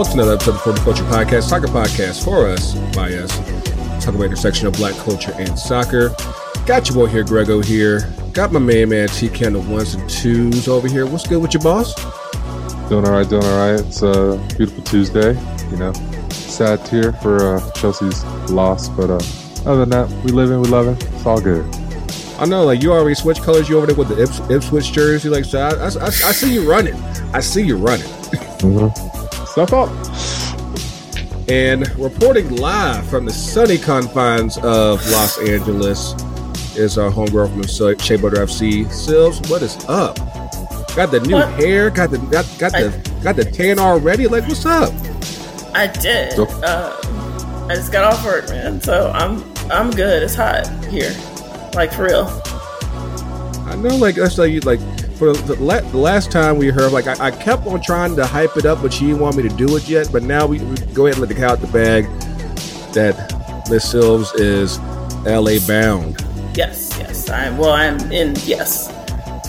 Welcome to another episode of the Culture Podcast, soccer podcast for us, by us. Talk about intersection of black culture and soccer. Got your boy here, Grego here. Got my main man T Can the ones and twos over here. What's good with your boss? Doing all right, doing all right. It's a beautiful Tuesday. You know, sad tear for uh, Chelsea's loss, but uh, other than that, we live in, we love it. It's all good. I know, like you already switched colors. You over there with the Ips- Ipswich jersey, like so. I, I, I, I see you running. I see you running. Mm-hmm. Up. And reporting live from the sunny confines of Los Angeles is our homegirl from Shea Butter FC. Sills, what is up? Got the new What? hair, got the got, got the got the tan already. Like, what's up? I did. So- Uh, I just got off work, man. So I'm I'm good. It's hot here, like for real. I know, like that's like you like for the, la- the last time we heard, like I, I kept on trying to hype it up, but she didn't want me to do it yet. But now we, we go ahead and let the cat out the bag that Miss Silves is L.A. bound. Yes, yes. I'm well. I'm in. Yes.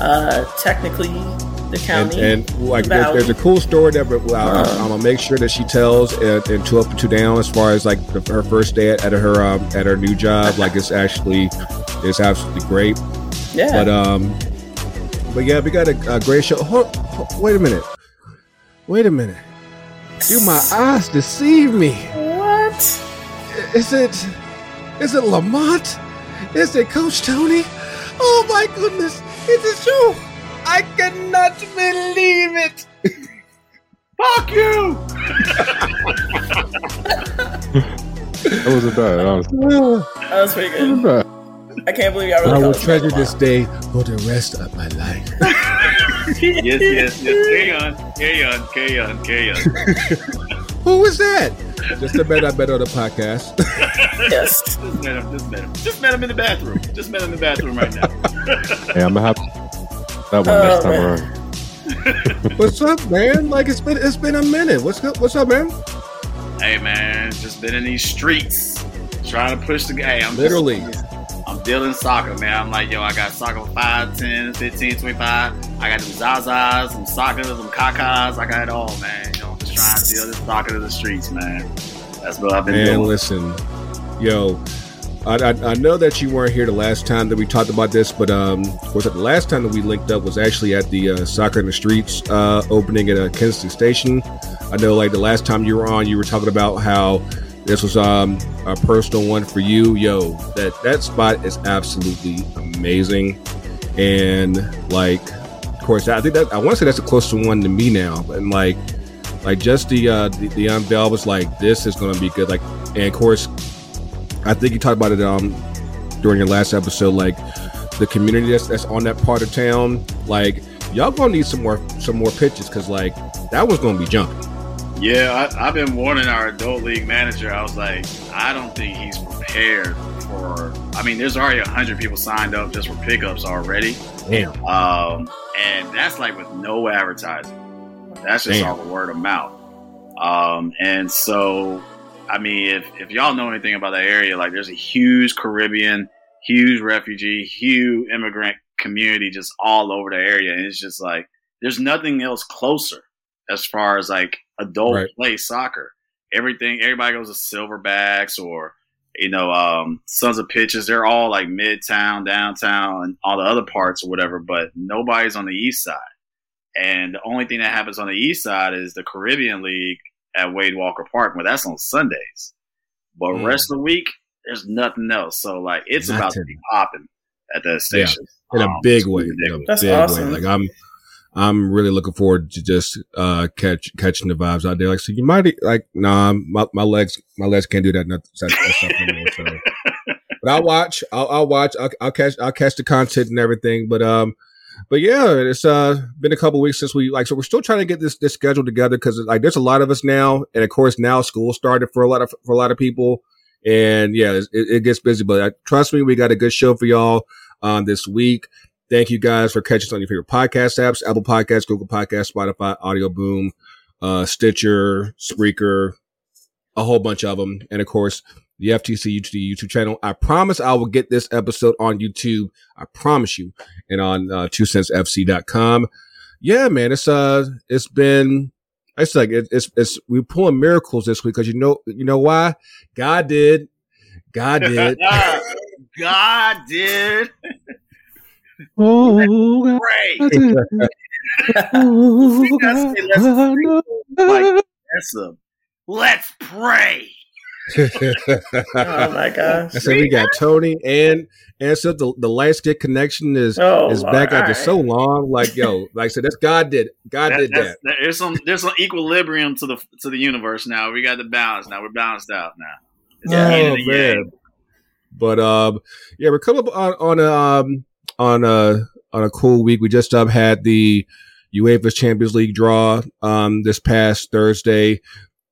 Uh, technically, the And, county. and like there's, there's a cool story that well, I, Uh. I'm gonna make sure that she tells and, in two up and two down as far as like the, her first day at, at her um, at her new job. Like it's actually it's absolutely great. yeah. But um, but yeah, we got a, a great show. Hold, hold- wait a minute. Wait a minute. Do my eyes deceive me? what? Is it? Is it Lamont? Is it Coach Tony? Oh my goodness! It is you! I cannot believe it. Fuck you! That wasn't bad, honestly. That was pretty That wasn't good. Bad. I can't believe y'all really I will treasure this day for the rest of my life. Yes, yes, yes. Carry on, carry on, carry on, carry on. Who was that? Just a bet I bet on the podcast. Yes. Just met him, just met him. Just met him in the bathroom. Just met him in the bathroom right now. Hey, I'm gonna have that one Oh, next time man. around. What's up, man? Like it's been it's been a minute. What's up? What's up, man? hey, man, just been in these streets trying to push the Hey, I'm Literally. Just, I'm dealing soccer, man. I'm like, yo, I got soccer 5, 10, 15, 25. I got some Zazas, some soccer, some Kakas. I got it all, man. You know, I'm just trying to deal this soccer to the streets, man. That's what I've been Man, doing. listen, yo, I, I, I know that you weren't here the last time that we talked about this, but um, of course, the last time that we linked up was actually at the uh, Soccer in the Streets uh, opening at uh, Kensington Station. I know, like the last time you were on, you were talking about how this was um, a personal one for you. Yo, that that spot is absolutely amazing, and like, of course, I think that I want to say that's the closest one to me now, and like like just the uh the, the unveil was like this is gonna be good. Like and of course i think you talked about it um during your last episode like the community that's, that's on that part of town. Like y'all gonna need some more some more pitches because like that one's gonna be jumping Yeah, I, I've been warning our adult league manager. I was like, I don't think he's prepared for. I mean, there's already hundred people signed up just for pickups already, damn um, and that's like with no advertising. That's just Damn. all word of mouth. Um, and so, I mean, if if y'all know anything about that area, like there's a huge Caribbean, huge refugee, huge immigrant community just all over the area, and it's just like there's nothing else closer as far as like adult Right. play soccer. Everything, everybody goes to Silverbacks or you know, um, Sons of Pitches. They're all like midtown, downtown, and all the other parts or whatever. But nobody's on the east side. And the only thing that happens on the east side is the Caribbean League at Wade Walker Park, but that's on Sundays. But Mm. rest of the week, there's nothing else. So like, it's about to be popping at that station in a Um, big way a ridiculous. That's big awesome. way like i'm i'm really looking forward to just uh catch catching the vibes out there like so you might like nah my, my legs my legs can't do that nothing that stuff anymore so but I'll watch. I'll, I'll watch. I'll, I'll catch. I'll catch the content and everything. But um, but yeah, it's uh been a couple weeks since we like. So we're still trying to get this this schedule together because like there's a lot of us now, and of course now school started for a lot of for a lot of people, and yeah, it, it gets busy. But uh, trust me, we got a good show for y'all um this week. Thank you guys for catching us on your favorite podcast apps: Apple Podcasts, Google Podcasts, Spotify, Audio Boom, uh, Stitcher, Spreaker, a whole bunch of them, and of course the FTC YouTube, YouTube channel. I promise I will get this episode on YouTube. I promise you. And on uh, two centsfc.com. Yeah, man, it's uh it's been It's like it, it's it's we're pulling miracles this week because you know you know why God did, God did. God did. Oh, God, Pray. did. Oh, You gotta say, let's I. Like, That's a let's pray. Oh my gosh. I said we got Tony and and so the the light skin connection is Oh, is Lord, back after all so long. Like yo, like I said, that's God did. God That- did that's- that. There's some there's some equilibrium to the to the universe now. We got the balance now. We're balanced out now. It's Yeah. the yin Oh the yang. man. But um, yeah, we're coming up on on um on a on a cool week. We just um had the UEFA Champions League draw um this past Thursday.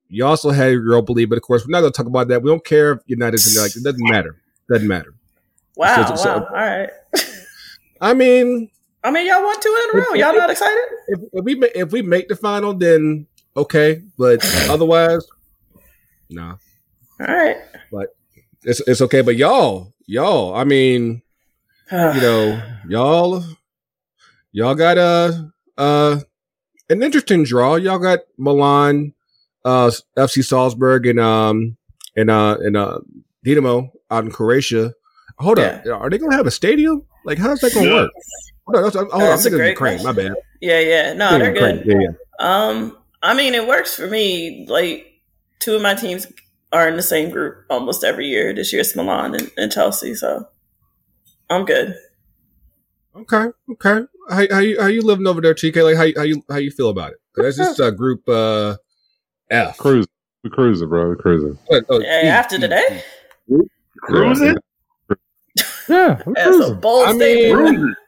You also had Europa League, but of course we're not going to talk about that. We don't care if United's in. Like it doesn't matter. Doesn't matter. Wow, So- so- All right. I mean, I mean, y'all won two in a row. Y'all not excited? if, if we if we make the final, then okay. But otherwise, no, All right. But it's it's okay. But y'all, y'all, I mean, you know, y'all, y'all got a uh an interesting draw. Y'all got Milan, uh, FC Salzburg, and um and uh and uh Dinamo out in Croatia. Hold up, are they gonna have a stadium? Like, how's that gonna Yeah. work? Hold on, that's, hold on, I'm That's a thinking of great Ukraine. My bad. yeah, yeah. No, Thinking they're good. Ukraine. Yeah, yeah. Um, I mean, it works for me. Like two of my teams are in the same group almost every year. This year's Milan and, and Chelsea, so I'm good. Okay, okay. How, how you how you living over there, TK? Like how you- how you how you feel about it? that's just uh, group uh F. Cruising. We cruising, bro. We cruising. Oh, oh, Hey, E, after E, today, Cruising? Yeah, we that's a cruising. bold I mean, statement. Cruising.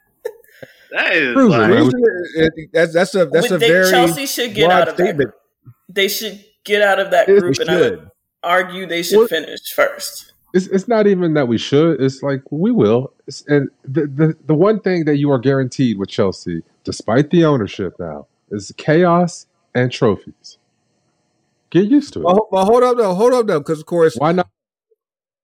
That is Cruising, like, it- it- that's that's a that's Would a they- very Chelsea should get out of that. statement. Group. They should get out of that group, and I would argue they should What- finish first. It's it's not even that we should. It's like we will. It's, and the, the the one thing that you are guaranteed with Chelsea, despite the ownership now, is chaos and trophies. Get used to it. Well, well, hold up though, hold up though, because of course Why not?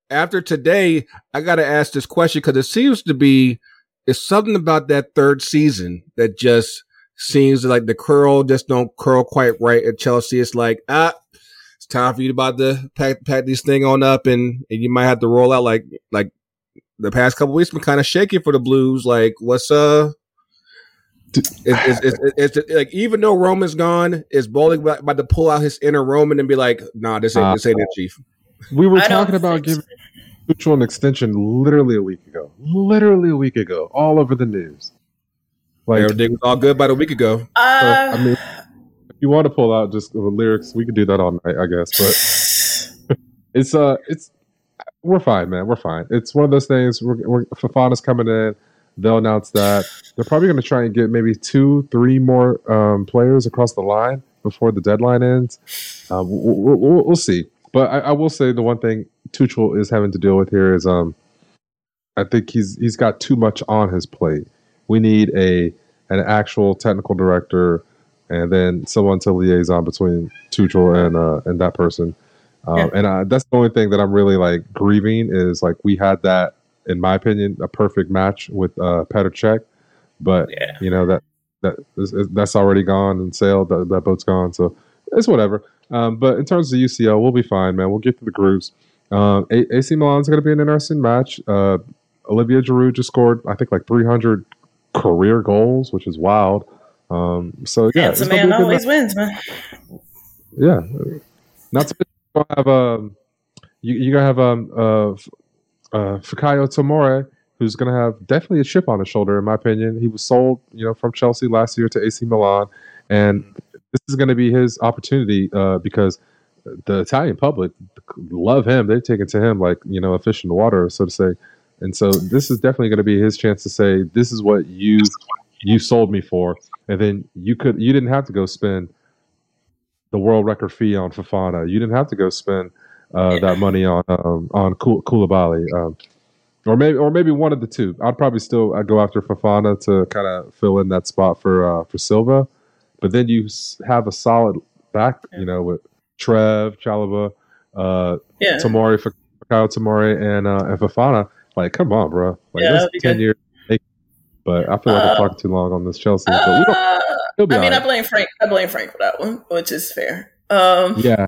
after today, I got to ask this question because it seems to be it's something about that third season that just seems like the curl just don't curl quite right at Chelsea. It's like ah, it's time for you to about to pack pack this thing on up, and and you might have to roll out like like the past couple weeks been kind of shaky for the Blues. Like what's uh. It's, it's, it's, it's, it's like even though Roman's gone, is Boehly about, about to pull out his inner Roman and be like, "Nah, this ain't this ain't it, Chief." We were I talking about giving Tuchel an extension literally a week ago. Literally a week ago, all over the news. Like, Everything was all good about a week ago. Uh, I mean, if you want to pull out just the lyrics, we could do that all night, I guess. But it's uh, it's we're fine, man. We're fine. It's one of those things. We're, we're Fofana's coming in. They'll announce that they're probably going to try and get maybe two, three more um, players across the line before the deadline ends. Um, we'll, we'll, we'll see. But I, I will say the one thing Tuchel is having to deal with here is um, I think he's he's got too much on his plate. We need a an actual technical director and then someone to liaison between Tuchel and uh, and that person. Um, Yeah. And uh, that's the only thing that I'm really like grieving is like we had that, in my opinion, a perfect match with uh, Petr Cech, but yeah. you know that that is, is- that's already gone and sailed. That, that boat's gone, so it's whatever. Um, but in terms of UCL, we'll be fine, man. We'll get through the groups. Um, A- AC Milan's going to be an interesting match. Uh, Olivier Giroud just scored, I think, like 300 career goals, which is wild. Um, so yeah, it's gonna man a always wins, man. yeah, not to have um, you you gonna have um uh, uh Fikayo Tomori, who's gonna have definitely a chip on his shoulder, in my opinion. He was sold, you know, from Chelsea last year to AC Milan, and this is gonna be his opportunity uh, because the Italian public love him. They're taking to him like you know a fish in the water, so to say. And so this is definitely going to be his chance to say, "This is what you you sold me for," and then you could you didn't have to go spend the world record fee on Fofana. You didn't have to go spend uh, that money on um, on Kul- Koulibaly, um, or maybe or maybe one of the two. I'd probably still I'd go after Fofana to kind of fill in that spot for uh, for Silva, but then you have a solid back, you know, with Trev, Chalobah, uh, Yeah. Tomori, Kyle Tomori, and uh, and Fofana. Like, come on, bro. Like Yeah, that's ten good. years. But I feel like Uh, I'm talking too long on this Chelsea. But we don't, Uh, be I mean, I blame Frank. I blame Frank for that one, which is fair. Um, yeah,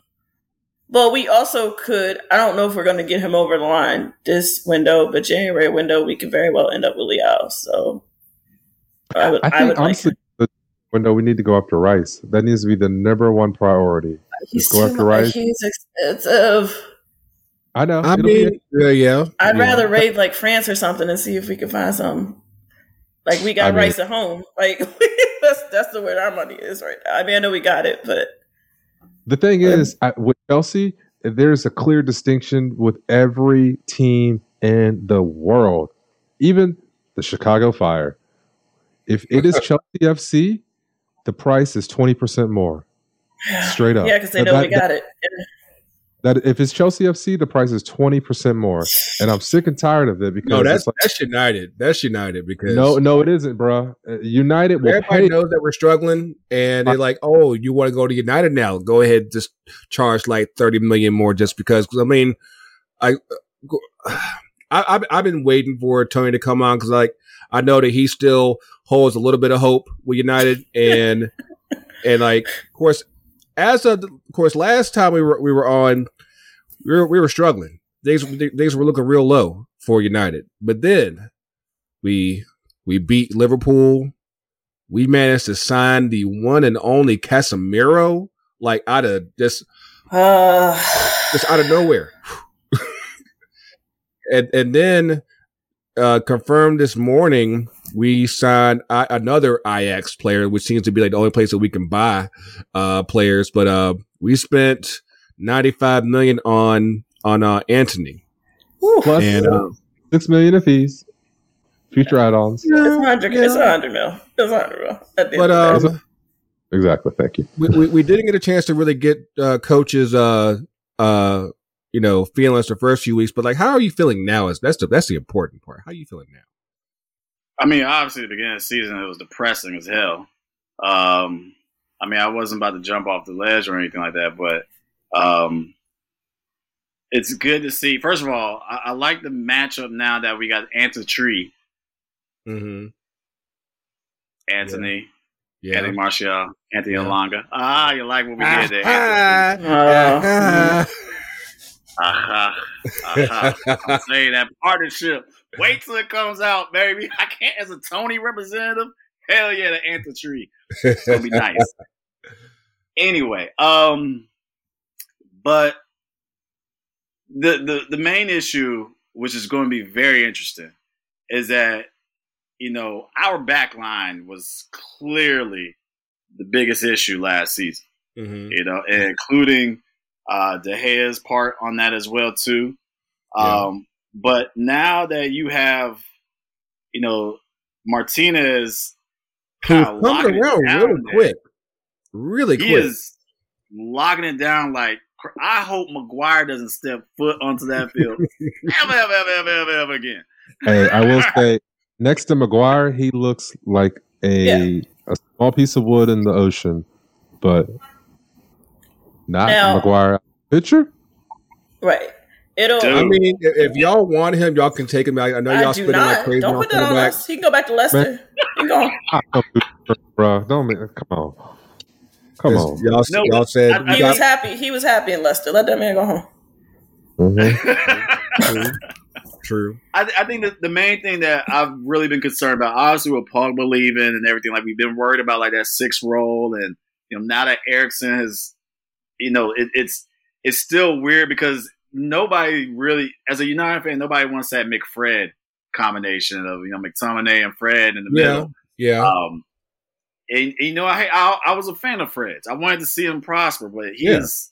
But we also could. I don't know if we're going to get him over the line this window, but January window, we could very well end up with Leal. So I would. I I, think would like. honestly, the window we need to go after Rice. That needs to be the number one priority. He's go too after much- Rice. He's expensive. I know. I mean, yeah, yeah. I'd yeah. rather raid like France or something and see if we can find something. Like we got I mean- rice at home. Like that's that's the where our money is right now. I mean, I know we got it, but The thing is, I, with Chelsea, there's a clear distinction with every team in the world, even the Chicago Fire. If it is Chelsea FC, the price is twenty percent more, straight up. yeah, because they That- know we that- got it. That if it's Chelsea FC, the price is twenty percent more, and I'm sick and tired of it because No, that's like, that's United. That's United because no, no, it isn't, bro. Uh, United will everybody pay. knows that we're struggling, and they're like, "Oh, you want to go to United now? Go ahead, just charge like thirty million more just because." I mean, I, I I've, I've been waiting for Tony to come on because like I know that he still holds a little bit of hope with United, and and like of course, as of of course, last time we were we were on, we were we were struggling. Things things were looking real low for United, but then we we beat Liverpool. We managed to sign the one and only Casemiro, like out of just Uh, just out of nowhere. and and then uh, confirmed this morning we signed I, another Ajax player, which seems to be like the only place that we can buy uh, players. But uh, we spent ninety five million on on uh, Antony, whew, Plus and uh, six million of fees, future add-ons. it's a hundred. It's a yeah. hundred mil. It's hundred mil. At the but end of the day. um, Exactly. Thank you. we, we, we didn't get a chance to really get uh, coaches uh uh you know feelings the first few weeks but like how are you feeling now is that's the that's the important part how are you feeling now I mean, obviously, the beginning of the season it was depressing as hell. Um, I mean, I wasn't about to jump off the ledge or anything like that, but um, it's good to see. First of all, I, I like the matchup now that we got Anthony Tree, mm-hmm Anthony, yeah Anthony Martial, Anthony Yeah. Elanga. Ah, you like what we Ah, did there. Anthony. Uh, Aha, aha. I'm saying that partnership. Wait till it comes out, baby. I can't as a Tony representative. Hell yeah, the Anthony Tree. It's gonna be nice. anyway, um, but the the the main issue, which is going to be very interesting, is that you know our back line was clearly the biggest issue last season. Mhm. You know, including uh, De Gea's part on that as well too. Um, but now that you have, you know, Martinez Who's locking coming it around down really there. quick really he quick is locking it down like I hope Maguire doesn't step foot onto that field ever, ever, ever, ever, ever, ever again. Hey, I will say, next to Maguire, he looks like a a small piece of wood in the ocean, but not Now- Maguire pitcher. right. It'll. Dude. i mean if, if y'all want him y'all can take him i, I know y'all do spending like crazy Don't put that on quarterback us. He can go back to Leicester. He go. Don't do that, bro. Don't make, come on, come on. y'all, No, y'all said I- you He got- was happy. He was happy in Leicester. Let that man go home. Mhm. true, true. I, I think that the main thing that I've really been concerned about, obviously with Pogba leaving and everything, like we've been worried about like that sixth role, and you know now that Eriksen has, you know, it, it's it's still weird because nobody really, as a United fan, nobody wants that McFred combination of you know McTominay and Fred in the yeah middle. yeah Um, and, you know, I, I I was a fan of Fred's. I wanted to see him prosper, but he Yeah. is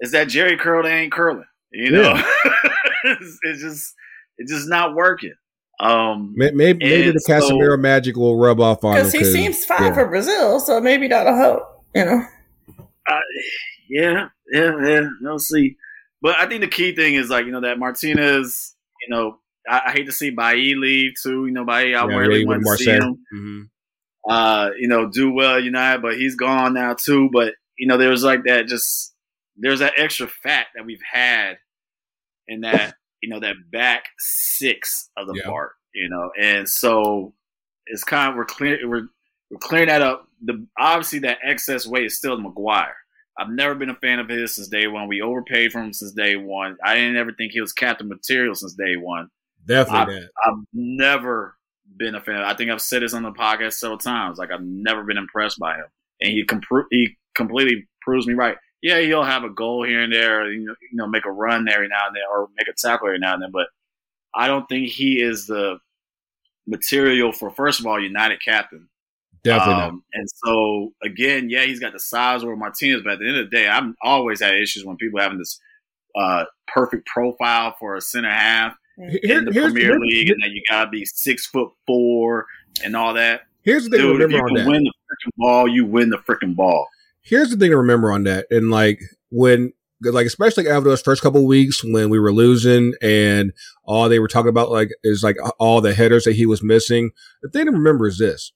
is that Jerry curl that ain't curling. You know, it's, it's just it's just not working. Um, May- maybe maybe And the so- Casemiro magic will rub off on him Because he seems fine yeah. for Brazil, so maybe that'll help. You know. uh, yeah, yeah, yeah. We'll see. But I think the key thing is like you know that Martinez. You know, I, I hate to see Bailly leave too. You know, Bailly, I Yeah, really want to see him. Mhm. uh, you know, do well United, but he's gone now too. But you know, there's like that just there's that extra fat that we've had in that you know that back six of the Yeah. part, you know, and so it's kind of we're clear we're we're clearing that up. The obviously that excess weight is still Maguire. I've never been a fan of his since day one. We overpaid for him since day one. I didn't ever think he was captain material since day one. Definitely I've, that. I've never been a fan. I think I've said this on the podcast several times. Like I've never been impressed by him, and he he completely proves me right. Yeah, he'll have a goal here and there, you know, you know, make a run every now and then, or make a tackle every now and then. But I don't think he is the material for first of all United captain. Definitely not. Um, and so again, yeah, he's got the size over Martinez, but at the end of the day, I'm always had issues when people having this uh, perfect profile for a center half Here- in the here's, Premier here's- League, and then you gotta be six foot four and all that. here's the thing Dude, to if you remember on can that. win the freaking ball, you win the freaking ball. here's the thing to remember on that. And like when, like especially after those first couple of weeks when we were losing and all they were talking about like is like all the headers that he was missing. The thing to remember is this: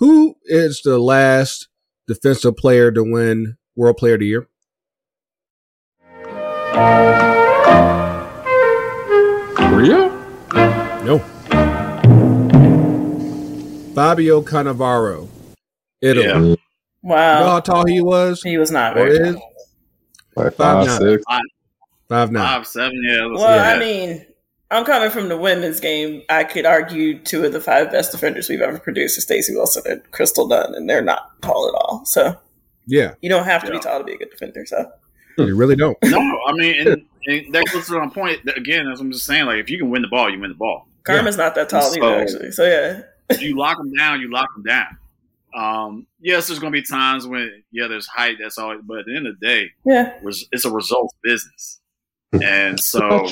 who is the last defensive player to win World Player of the Year? Korea? No. Fabio Cannavaro, Italy. Yeah. You know Wow. how tall he was? He was not Or very tall. Like Five five, nine. six. five nine. Five seven, yeah. Well, see I mean, I'm coming from the women's game. I could argue two of the five best defenders we've ever produced are Staci Wilson and Crystal Dunn, and they're not tall at all. So Yeah, you don't have to Yeah. be tall to be a good defender. So you really don't. no, I mean, and, and that goes to my point. that, Again, as I'm just saying, like if you can win the ball, you win the ball. Karma's not that tall So- either, actually. So yeah, you lock them down, you lock them down. Um, yes, there's going to be times when yeah, there's height. That's all. But at the end of the day, yeah. it's a results business, and so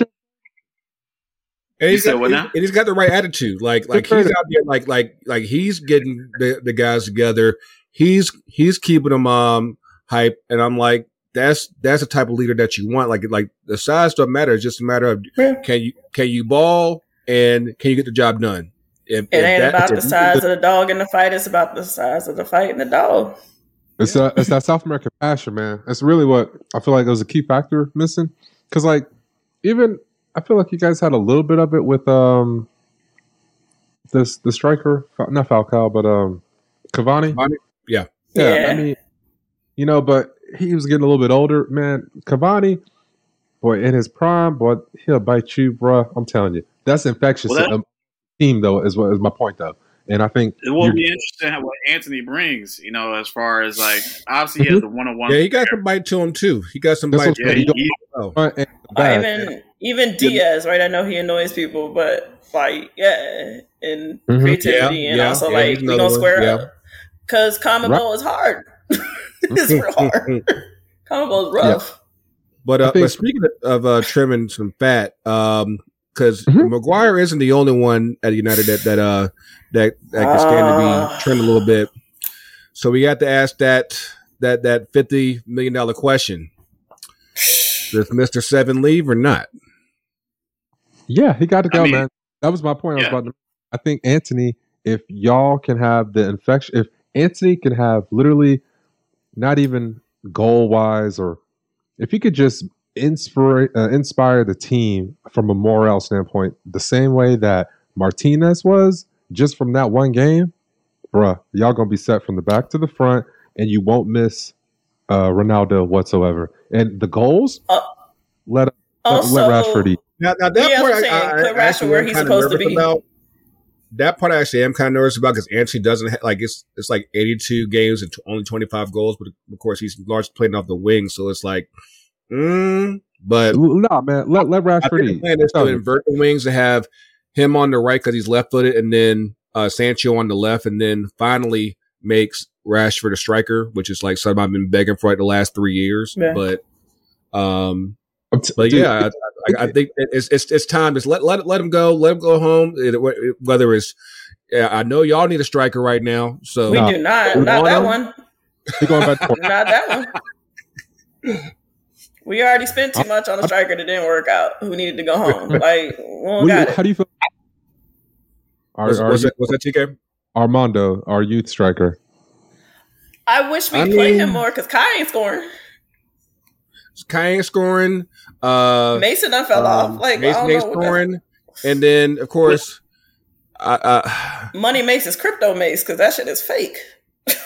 And he's, said got, what now? and he's got the right attitude. Like like he's out there like like like he's getting the, the guys together. He's he's keeping them um hype. And I'm like, that's that's the type of leader that you want. Like like the size doesn't matter. It's just a matter of Yeah. can you can you ball and can you get the job done. If, It if ain't that- about the size get of the dog in the fight. It's about the size of the fight and the dog. It's uh, it's that South American passion, man. That's really what I feel like was a key factor missing. Because like even I feel like you guys had a little bit of it with um this the striker, not Falcao, but um Cavani. Cavani? Yeah. yeah. Yeah. I mean, you know, but he was getting a little bit older, man. Cavani, boy, in his prime, boy, he'll bite you, bruh. I'm telling you, that's infectious. Well, that- team though is what is my point though, and I think it will be interesting how what Antony brings. You know, as far as like obviously he has the one on one. Yeah, he got some bite to him too. He got some That's bite. what- Yeah, to him. he, he- Oh. and Or back. even even Diaz, right? I know he annoys people, but like yeah, and Mhm. creativity, Yeah, and yeah, also yeah, like he's we another gonna one, square yeah. up because common Right. ball is hard. it's real hard. common ball is rough. But uh, think- but speaking of uh, trimming some fat, um, because Mhm. Maguire isn't the only one at United that that uh that that can stand to Ah. be trimmed a little bit. So we got to ask that that that fifty million dollar question: Does Mister Seven leave or not? Yeah, he got to I go, mean- man. That was my point. I was about to, I think Antony, if y'all can have the infection, if Antony can have literally not even goal wise, or if he could just inspire uh, inspire the team from a morale standpoint, the same way that Martinez was, just from that one game, bruh, y'all gonna be set from the back to the front, and you won't miss uh, Ronaldo whatsoever. And the goals, Uh, let let, Also, let Rashford eat. Now, now that Yeah, part, I'm saying, I, I, I actually where am he's kinda supposed to nervous be. About. That part I actually am kind of nervous about because Antony doesn't ha- like it's it's like 82 games and t- only 25 goals, but of course he's largely playing off the wing, so it's like, mm, but Nah, man, let let I Rashford think the plan is to invert the wings to have him on the right because he's left footed, and then uh, Sancho on the left, and then finally makes Rashford a striker, which is like something I've been begging for like the last three years. Yeah. But, um, I'm t- but yeah, I, I, I think it's it's it's time. Just let let let him go. Let him go home. It- whether it's, I know y'all need a striker right now, so we No. do not. We Not that him. one. he going back to Not that one. We already spent too much on a striker that didn't work out. Who needed to go home? Like, we don't got how it. do you feel? Our, what's, our, what's that? What's that, TK? Armando, our youth striker. I wish we I play mean- him more because Kai ain't scoring. Kai ain't scoring. Uh, Mason done fell um, off. Like, I Mason don't ain't know. scoring, and then of course, I, I, Money Mace is crypto Mace because that shit is fake.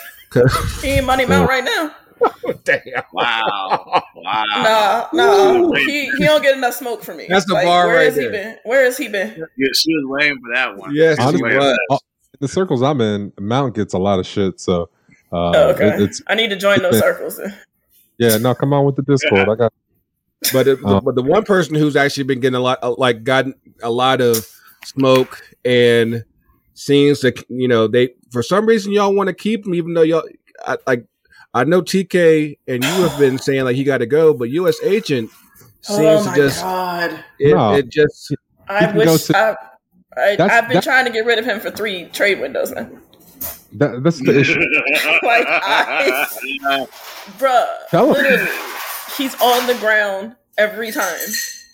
He ain't money mount right now. Damn. Wow. Wow. Nah, nah. He he don't get enough smoke for me. That's the bar where right has he been? Where has he been? Yeah, she was waiting for that one. Yes, honestly, waiting was. the circles I'm in, Mount gets a lot of shit. So, uh, Oh, okay. it- it's I need to join those circles. Then. Yeah. No, come on with the Discord. I got But it, Uh. but the one person who's actually been getting a lot, uh, like gotten a lot of smoke and seems to, you know, they for some reason y'all want to keep him, even though y'all, I, like, I know TK and you have been saying like he got to go, but U.S. Agent seems oh to just god! it, No. it just I wish to- I, I, I've been that- trying to get rid of him for three trade windows now. That, that's the issue. Like, I- Bruh, Tell him. literally, he's on the ground every time.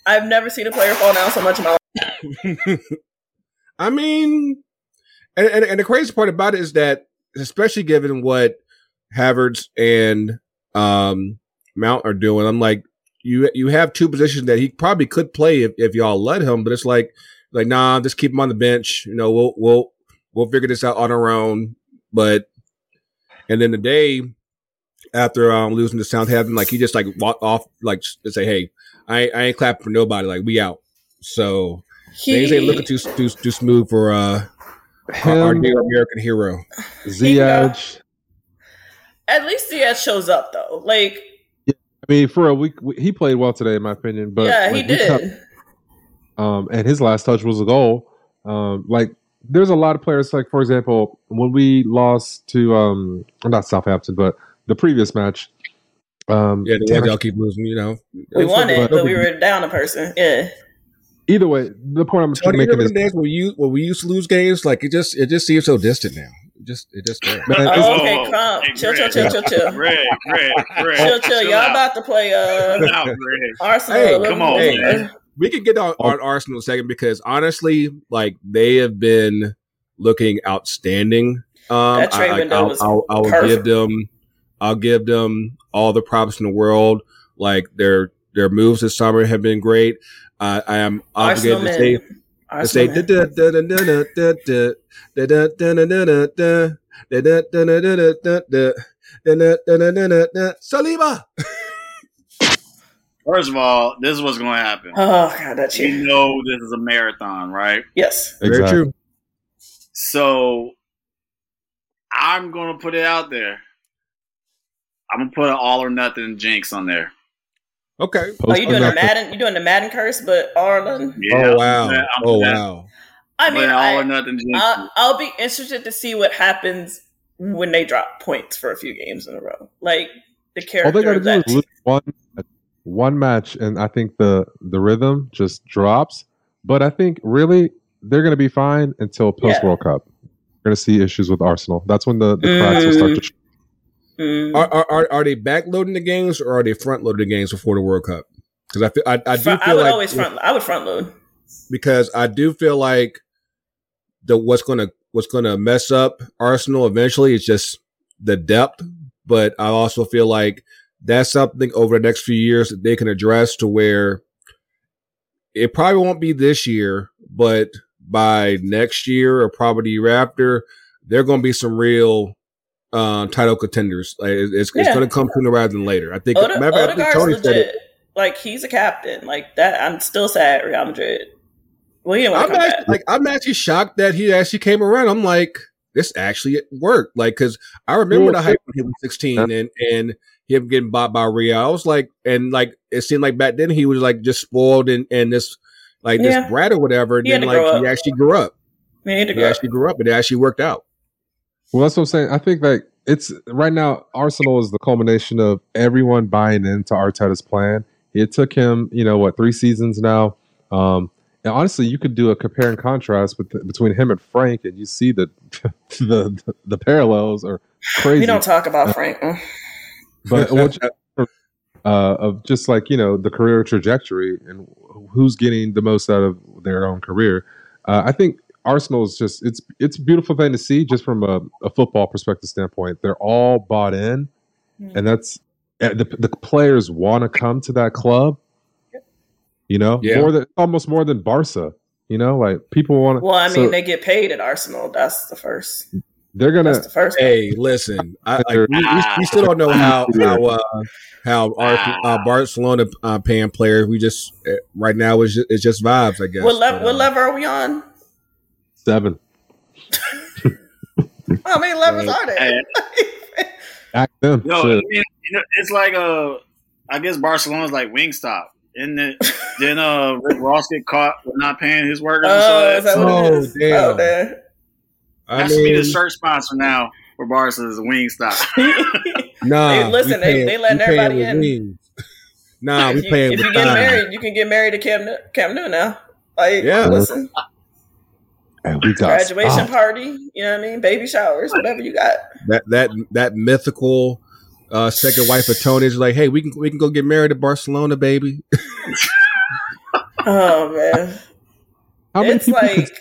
I've never seen a player fall down so much in my life. I mean, and, and, and the crazy part about it is that, especially given what Havertz and um, Mount are doing, I'm like, you you have two positions that he probably could play if, if y'all let him, but it's like, like nah, just keep him on the bench. You know, we'll we'll we'll figure this out on our own. But and then the day after um, losing to Southampton, like he just like walked off, like to say, hey, I ain't- I ain't clapping for nobody. Like we out. So things ain't looking too too too smooth for uh our, our Him, dear American hero. Ziyech. At least Diaz shows up though. Like, I mean, for a week, he played well today, in my opinion. But yeah, he like, we cut- did. um, and his last touch was a goal. Um, like there's a lot of players. Like for example, when we lost to um, not Southampton, but the previous match. Um, Yeah, the damn, y'all keep losing, you know. We won it, but- but we were down a person. Yeah. Either way, the point I'm Tony, making remember is days when you when we used to lose games? Like it just it just seems so distant now. It just it just man, Oh, okay, Oh, calm. hey, Chill, chill, Greg. chill, chill, chill. Greg, Greg, Greg. Chill, chill. Y'all out. about to play uh Chill out, Arsenal. Hey, come on, man. We could get on, on Arsenal a second because honestly, like they have been looking outstanding. Um, That trade I, window I'll, was I'll, I'll perfect. give them, I'll give them all the props in the world. Like their their moves this summer have been great. Uh, I am Arsenal obligated to say men. to say Arsenal men. Saliba. First of all, this is what's going to happen. Oh god, that's You cheer. know this is a marathon, right? Yes. Very true. So I'm going to put it out there. I'm going to put an all or nothing jinx on there. Okay. Oh, you doing the Madden? You doing the Madden curse? But Arlen. Oh wow. I'm- I'm Oh wow. I mean, putting all or nothing. jinx. I'll, I'll be interested to see what happens when they drop points for a few games in a row. Like the All character they got to of do that. is lose one one match, and I think the the rhythm just drops. But I think really they're going to be fine until post Yeah. World Cup. We're going to see issues with Arsenal. That's when the, the cracks will start to. Mm. Are, are are are they backloading the games or are they front loading the games before the World Cup? Because I feel I, I do Front- feel I would like always front. I would front load. because I do feel like the what's gonna what's gonna mess up Arsenal eventually is just the depth. But I also feel like that's something over the next few years that they can address to where it probably won't be this year, but by next year or probably the year after, there are going to be some real uh, title contenders. Like, it's it's Yeah. going to come sooner rather than later. I think. Ode- matter of fact, I think Odegaard's Tony said it. legit. Like he's a captain. Like that. I'm still sad. Real Madrid. Well, he didn't want I'm actually, like I'm actually shocked that he actually came around. I'm like, this actually worked. Like, because I remember Well, the hype when he was 16 and and him getting bought by Real. I was like, and like it seemed like back then he was like just spoiled and and this like this brat or whatever. And He then like he actually grew up. We need to He grow. up. actually grew up, and it actually worked out. Well, that's what I'm saying. I think that it's right now. Arsenal is the culmination of everyone buying into Arteta's plan. It took him, you know, what three seasons now. Um, and honestly, you could do a compare and contrast with, between him and Frank, and you see the the the parallels are crazy. We don't talk about Frank. But what uh, of just like you know the career trajectory and who's getting the most out of their own career. Uh, I think Arsenal is just it's it's a beautiful thing to see just from a, a football perspective standpoint. They're all bought in, Mm. and that's the the players want to come to that club. You know, Yeah. more than almost more than Barca. You know, like people want to. Well, I mean, they get paid at Arsenal. That's the first. They're gonna. That's the first. Hey, listen, I, like, we, we, we still don't know how how uh, how our, uh, Barcelona uh, paying players. We just uh, right now is just, it's just vibes, I guess. What, level? But, what uh, level are we on? Seven. How many levels are there? Back them. No, I mean, you know, it's like uh, I guess Barcelona's like Wingstop. And then, then uh, Rick Ross get caught with not paying his workers. and Oh, is stuff. that what it Oh, damn. Oh, damn. I That should be the shirt sponsor now for Barca is Wingstop. nah, Hey, listen, they- paying- they letting everybody in. wings. Nah, we if you, paying if you get time. married, you can get married to Cam, Nu- Cam Newton now. Like, Yeah. listen, And we got graduation stopped. party, you know what I mean? Baby showers, whatever you got. that that that mythical uh, second wife of Tony's like, hey, we can we can go get married to Barcelona, baby. Oh man, How many it's people could like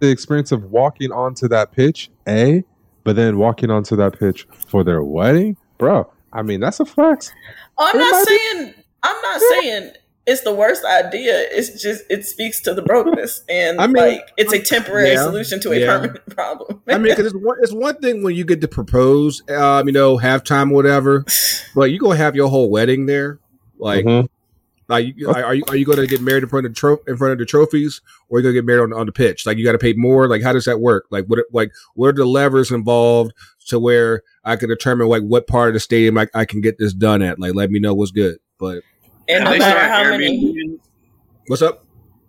the experience of walking onto that pitch, A, but then walking onto that pitch for their wedding? Bro, I mean, that's a flex. I'm not saying I'm not saying it's the worst idea. It's just it speaks to the brokenness, and I mean, like it's a temporary yeah, solution to a yeah. permanent problem. I mean, because it's one, it's one thing when you get to propose, um, you know, halftime, or whatever, but you gonna have your whole wedding there, like. Mhm. Like, you- are you are you going to get married in front of the tro- in front of the trophies, or are you going to get married on, on the pitch? Like, you got to pay more. Like, how does that work? Like, what like what are the levers involved to where I can determine like what part of the stadium I, I can get this done at? Like, let me know what's good. But and no matter started how many, what's up?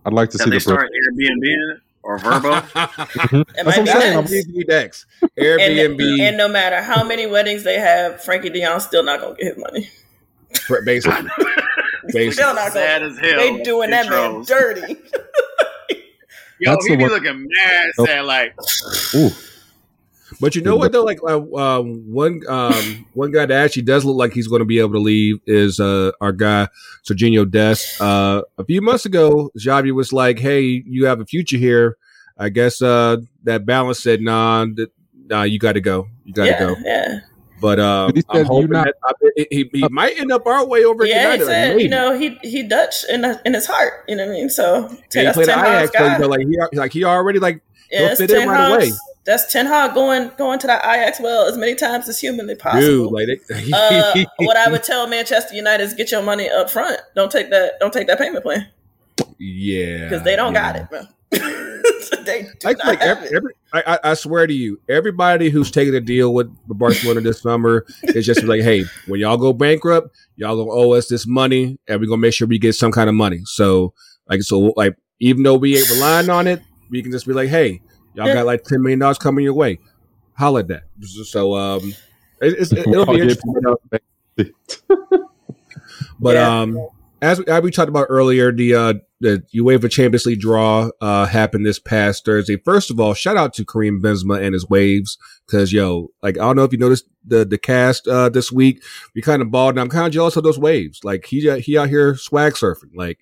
I'd like to Have see they the bro- started Airbnb or Vrbo? Mm-hmm. That's what I'm be saying. next. Airbnb decks, and, Airbnb, and no matter how many weddings they have, Frenkie de Jong's still not gonna get his money. basically. Basically. Still not Sad gonna. as hell. They doing that man dirty. Yo, That's he the be one- looking mad sad. Like, Ooh, But you know what though? Like uh, um, one um, one guy that actually does look like he's going to be able to leave is uh, our guy Sergiño Dest. Uh, a few months ago, Xavi was like, "Hey, you have a future here." I guess uh, that balance said, "Nah, th- nah, you got to go. You got to yeah, go." yeah, But um, He said I'm hoping not- that I, he, he, he might end up our way over at yeah. He United. like, you know, he he Dutch in in his heart. You know what I mean? So And he played Ten at Ajax, Hag's but like he like he already like Yeah, he'll fit in Ten right away. That's Ten Hag going going to that Ajax well as many times as humanly possible. dude, like they, uh, what I would tell Manchester United is get your money up front. Don't take that. Don't take that payment plan yeah, because they don't yeah. got it, bro. They do like, not like have every, it. every I, I- I swear to you, everybody who's taking a deal with the Barcelona this summer is just like, hey, when y'all go bankrupt, y'all gonna owe us this money, and we're gonna make sure we get some kind of money. So, like, so like, even though we ain't relying on it, we can just be like, hey, y'all Yeah. got like ten million dollars coming your way, holla at that. So, um, it, it's, it'll be interesting. But Yeah. um, as we, as we talked about earlier, the uh, the UEFA Champions League draw uh, happened this past Thursday. First of all, shout out to Karim Benzema and his waves because yo, like I don't know if you noticed the the cast uh, this week. We kind of balled, and I'm kind of jealous of those waves. Like he he out here swag surfing, like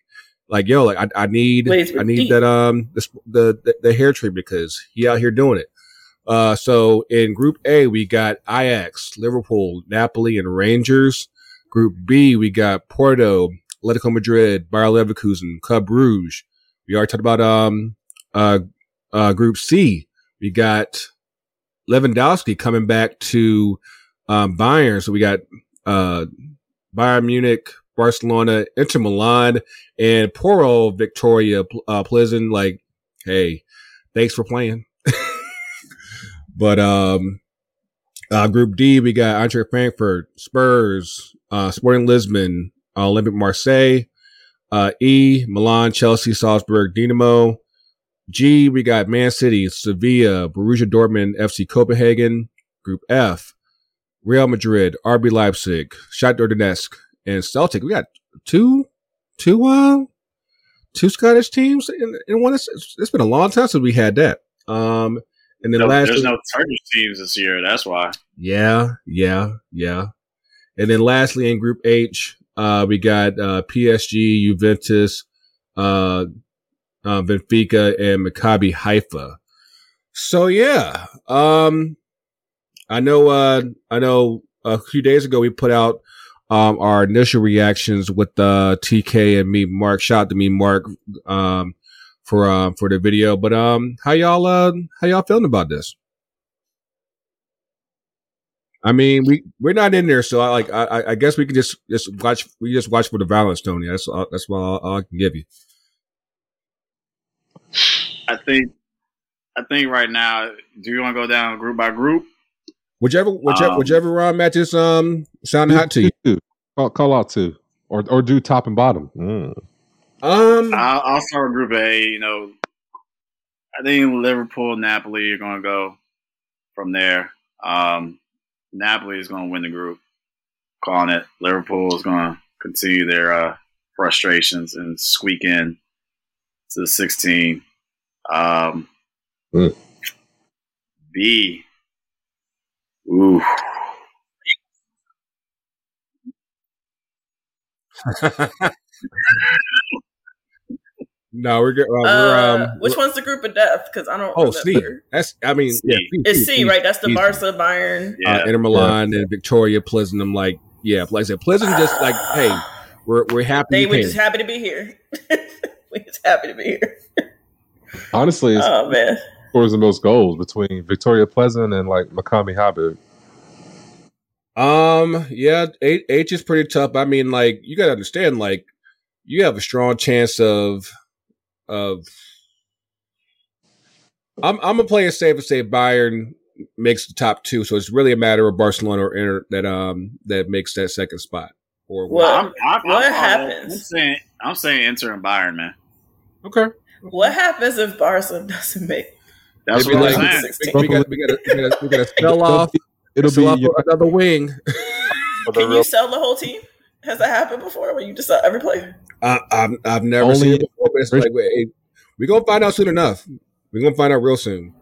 like yo, like I, I need I need deep. that um the, the the the hair treatment because he out here doing it. Uh, so in Group A, we got Ajax, Liverpool, Napoli, and Rangers. Group B, we got Porto, Atletico Madrid, Bayer Leverkusen, Club Brugge. We already talked about um uh uh Group C. We got Lewandowski coming back to um Bayern. So we got uh Bayern Munich, Barcelona, Inter Milan, and poor old Victoria uh, Pleasant. Like, hey, thanks for playing. but um uh, Group D, we got Eintracht Frankfurt, Spurs, uh, Sporting Lisbon, uh, Olympique Marseille. Uh, E, Milan, Chelsea, Salzburg, Dinamo. G, we got Man City, Sevilla, Borussia Dortmund, FC Copenhagen. Group F, Real Madrid, RB Leipzig, Shakhtar Donetsk, and Celtic. We got two, two, uh, two Scottish teams in, in one. It's, it's been a long time since we had that. Um, and then no, last there's no Turkish teams this year. That's why. yeah, yeah, yeah. And then lastly, in Group H, uh, we got uh, PSG, Juventus, uh, uh, Benfica, and Maccabi Haifa. So yeah, um, I know. Uh, I know. A few days ago, we put out um, our initial reactions with uh, TK and me, Mark. Shout out to me, Mark, um, for uh, for the video. But um, how y'all uh, how y'all feeling about this? I mean, we we're not in there, so I like. I, I guess we can just just watch. We just watch for the violence, Tony. That's all, that's all, all I can give you. I think. I think right now, do you want to go down group by group? Whichever whichever Um, whichever round matches um sound hot to you. Call, call out to or or do top and bottom. Mm. Um, I'll, I'll start with Group A. You know, I think Liverpool, Napoli are going to go from there. Um, Napoli is going to win the group. Calling it. Liverpool is going to continue their uh, frustrations and squeak in to the 16. Um, Mm. B. Ooh. no, we're good. Uh, we're Uh, um. which one's the group of death? Because I don't. Oh, remember. C. That's. I mean, C. yeah, It's C, right? That's the Easy. Barca, Bayern. Yeah. Uh, Inter Milan and Victoria, Pleasant. I'm like, yeah, like I said, Pleasant just like, hey, we're we're happy. They were just happy to be here. we just happy to be here. Honestly, it's Oh man, scores the most goals between Victoria Pleasant and like Makami Habib. Um, yeah, H, H is pretty tough. I mean, like you gotta understand, like you have a strong chance of of. I'm I'm gonna play it safe and say Bayern makes the top two, so it's really a matter of Barcelona or Inter that um that makes that second spot. Or What? I'm, I'm, What I'm, happens? I'm saying, I'm saying Inter and Bayern, man. okay, what happens if Barcelona doesn't make? That's Maybe what like- I'm saying. Sixteen? we got we got we got we got to sell off. It'll be off another wing. Can real- you sell the whole team? Has that happened before? Where you just sell every player? I, I've I've never Only- seen it before, but it's like wait, we're gonna find out soon enough. We're gonna find out real soon.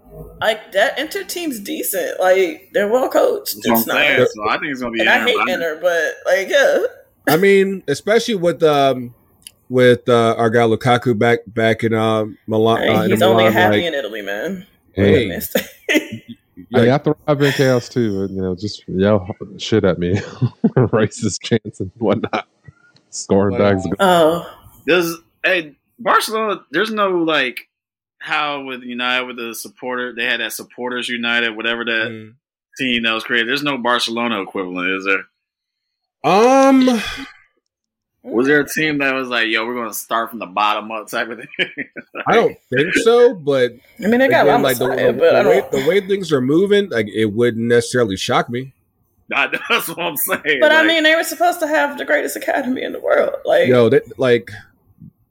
Like that Inter team's decent. Like they're well coached. That's I'm It's not. saying. So I think it's going to be And I hate and Bayern. Inter, but like yeah. I mean, especially with um with uh, our guy Lukaku back back in uh, Milan. Hey, uh, in he's Milan, only happy like, in Italy, man. Hey. Goodness. I like, mean, I thrive in chaos too, and you know, just yell shit at me, racist chants and whatnot, scoring Well, bags. Of- oh, there's hey Barcelona? There's no like how with United with the supporter they had that supporters United whatever that mm. team that was created. There's no Barcelona equivalent, is there? um, Was there a team that was like, yo, we're going to start from the bottom up type of thing? I don't think so, but I mean they got again, like the, like, the, the way the way things are moving, like it wouldn't necessarily shock me. That- That's what I'm saying. But I mean, they were supposed to have the greatest academy in the world. Like, Yo, that like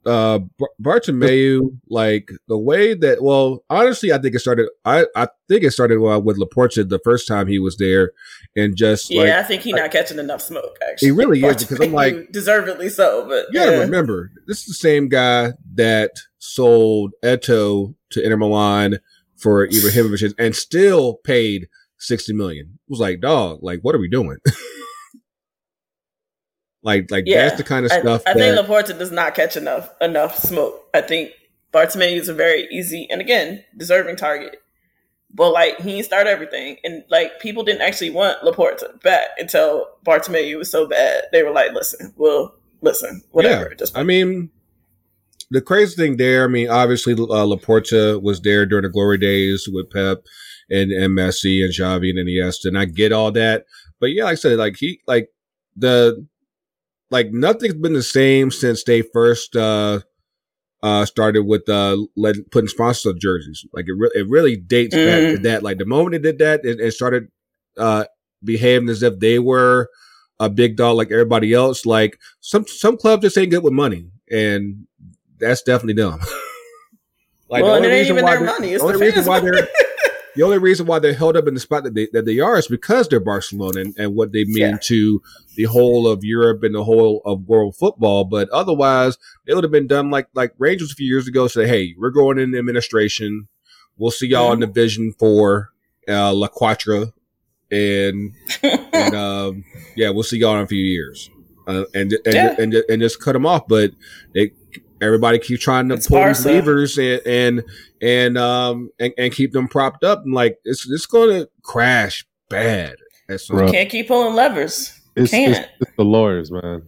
uh Bar- Bartomeu, like the way that well, honestly, I think it started. I I think it started uh, with Laporta the first time he was there, and just yeah, like I think he's not catching enough smoke. Actually, He really is, because I'm like- deservedly so. But You gotta yeah. remember, this is the same guy that sold Eto'o to Inter Milan for Ibrahimovic and still paid sixty million. It was like, dog, like what are we doing? like, like Yeah, that's the kind of stuff I think that Laporta does not catch enough enough smoke. I think Bartomeu is a very easy and again deserving target. But like he didn't start everything, and like people didn't actually want Laporta back until Bartomeu was so bad. They were like, "Listen, well, listen, whatever." Yeah, I mean, the crazy thing there, I mean, obviously, uh, Laporta was there during the glory days with Pep and, and Messi and Xavi and Iniesta, and I get all that. But yeah, like I said, like he, like the, like nothing's been the same since they first uh uh started with uh let, putting sponsors on jerseys. Like it, re- it really dates back to Mm. that. Like the moment they did that, it, it started uh behaving as if they were a big dog like everybody else. Like some some clubs just ain't good with money, and that's definitely them. like well, it ain't reason even why their money; it's the the only reason why they're the only reason why they're held up in the spot that they that they are is because they're Barcelona and, and what they mean Yeah. to the whole of Europe and the whole of world football. But otherwise, they would have been done like like Rangers a few years ago. Say, hey, we're going in administration. We'll see y'all in Mm-hmm. the Vision for uh, La Quattro, and and um, yeah, we'll see y'all in a few years, uh, and and, Yeah. and and just cut them off. But they everybody keep trying to It's pull these levers and and and um and, and keep them propped up. And like it's it's going to crash bad at some Can't keep pulling levers. It's, it's, Can't. it's the lawyers, man.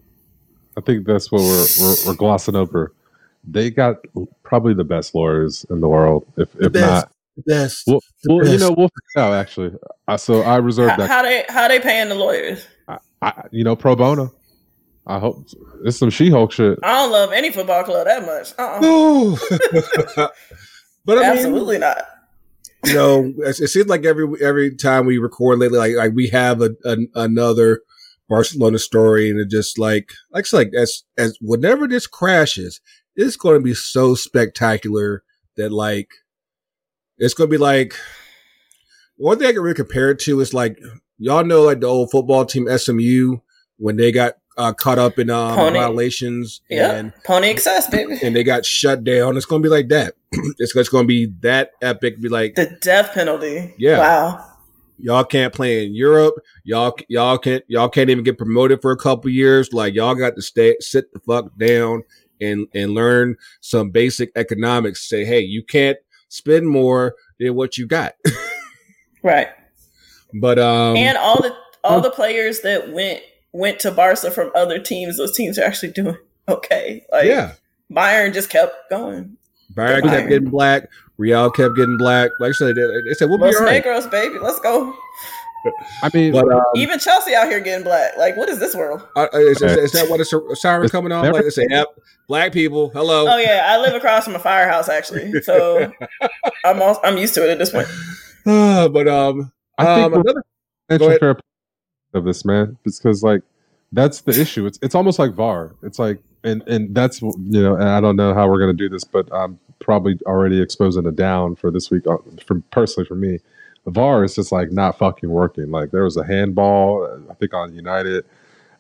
I think that's what we're, we're we're glossing over. They got probably the best lawyers in the world, if if best. not. best. Well, The well you know, we'll figure out. Actually, I, so I reserve How, that. how they how they paying the lawyers? I, you know, pro bono. I hope it's some She-Hulk shit. I don't love any football club that much. Uh-uh. But I mean, Absolutely not. you know, it, it seems like every every time we record lately, like like we have a, a another Barcelona story, and it just like like it's like as as whenever this crashes, it's going to be so spectacular that like it's going to be like one thing I can really compare it to is like y'all know like the old football team SMU when they got uh, caught up in um, Pony. violations Yeah, and Pony Excess, baby. and they got shut down. It's going to be like that. it's, it's going to be that epic. Be like, The death penalty. Yeah. Wow. y'all can't play in Europe. Y'all, y'all can't, y'all can't even get promoted for a couple years. Like y'all got to stay, sit the fuck down and, and learn some basic economics. Say, hey, you can't spend more than what you got. Right. but, um, and all the all the players that went went to Barca from other teams, those teams are actually doing okay. Like yeah, Bayern just kept going. Bayern Bayern. kept getting black. Real kept getting black. Like I said, they, they said, we'll be Los all right. Negros, baby, let's go. I mean, But, um, Even Chelsea out here getting black. Like, what is this world? uh, is, is, is that what a sir- siren coming on? Like they say, yep, black people, hello. Oh yeah, I live across from a firehouse actually, so I'm all, I'm used to it at this point. But um, I think um, another financial ahead. Of this, man. Because like that's the issue. It's it's almost like VAR. It's like and and that's you know, and I don't know how we're gonna do this, but I'm probably already exposing a down for this week. uh, For personally, for me, VAR is just like not fucking working. Like there was a handball, uh, I think on United.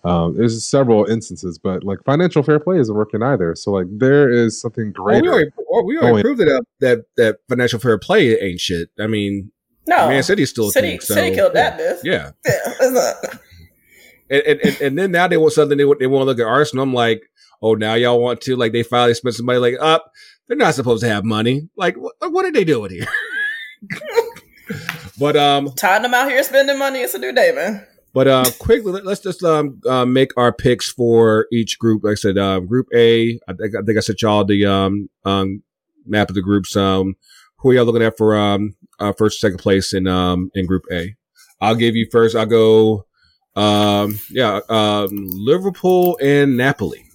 Um, there's several instances, but like financial fair play isn't working either. So like there is something Well, we greater. already, well, we already proved that, that that financial fair play ain't shit. I mean, No, Man City's still a City, team, so, City killed that bitch. Yeah, Yeah, and, and, and, and then now they want something they want they want to look at Arsenal. I'm like, oh, now y'all want to like they finally spent some money. Like, up, they're not supposed to have money. Like, what, what are they doing here? but um, Tottenham out here spending money. It's a new day, man. But uh, quickly, let- let's just um uh, make our picks for each group. Like I said, um, Group A. I think I think I sent y'all the um um map of the groups. Um, who are y'all looking at for um uh, first, second place in um in Group A? I'll give you first. I'll go. Um, yeah, um, Liverpool and Napoli.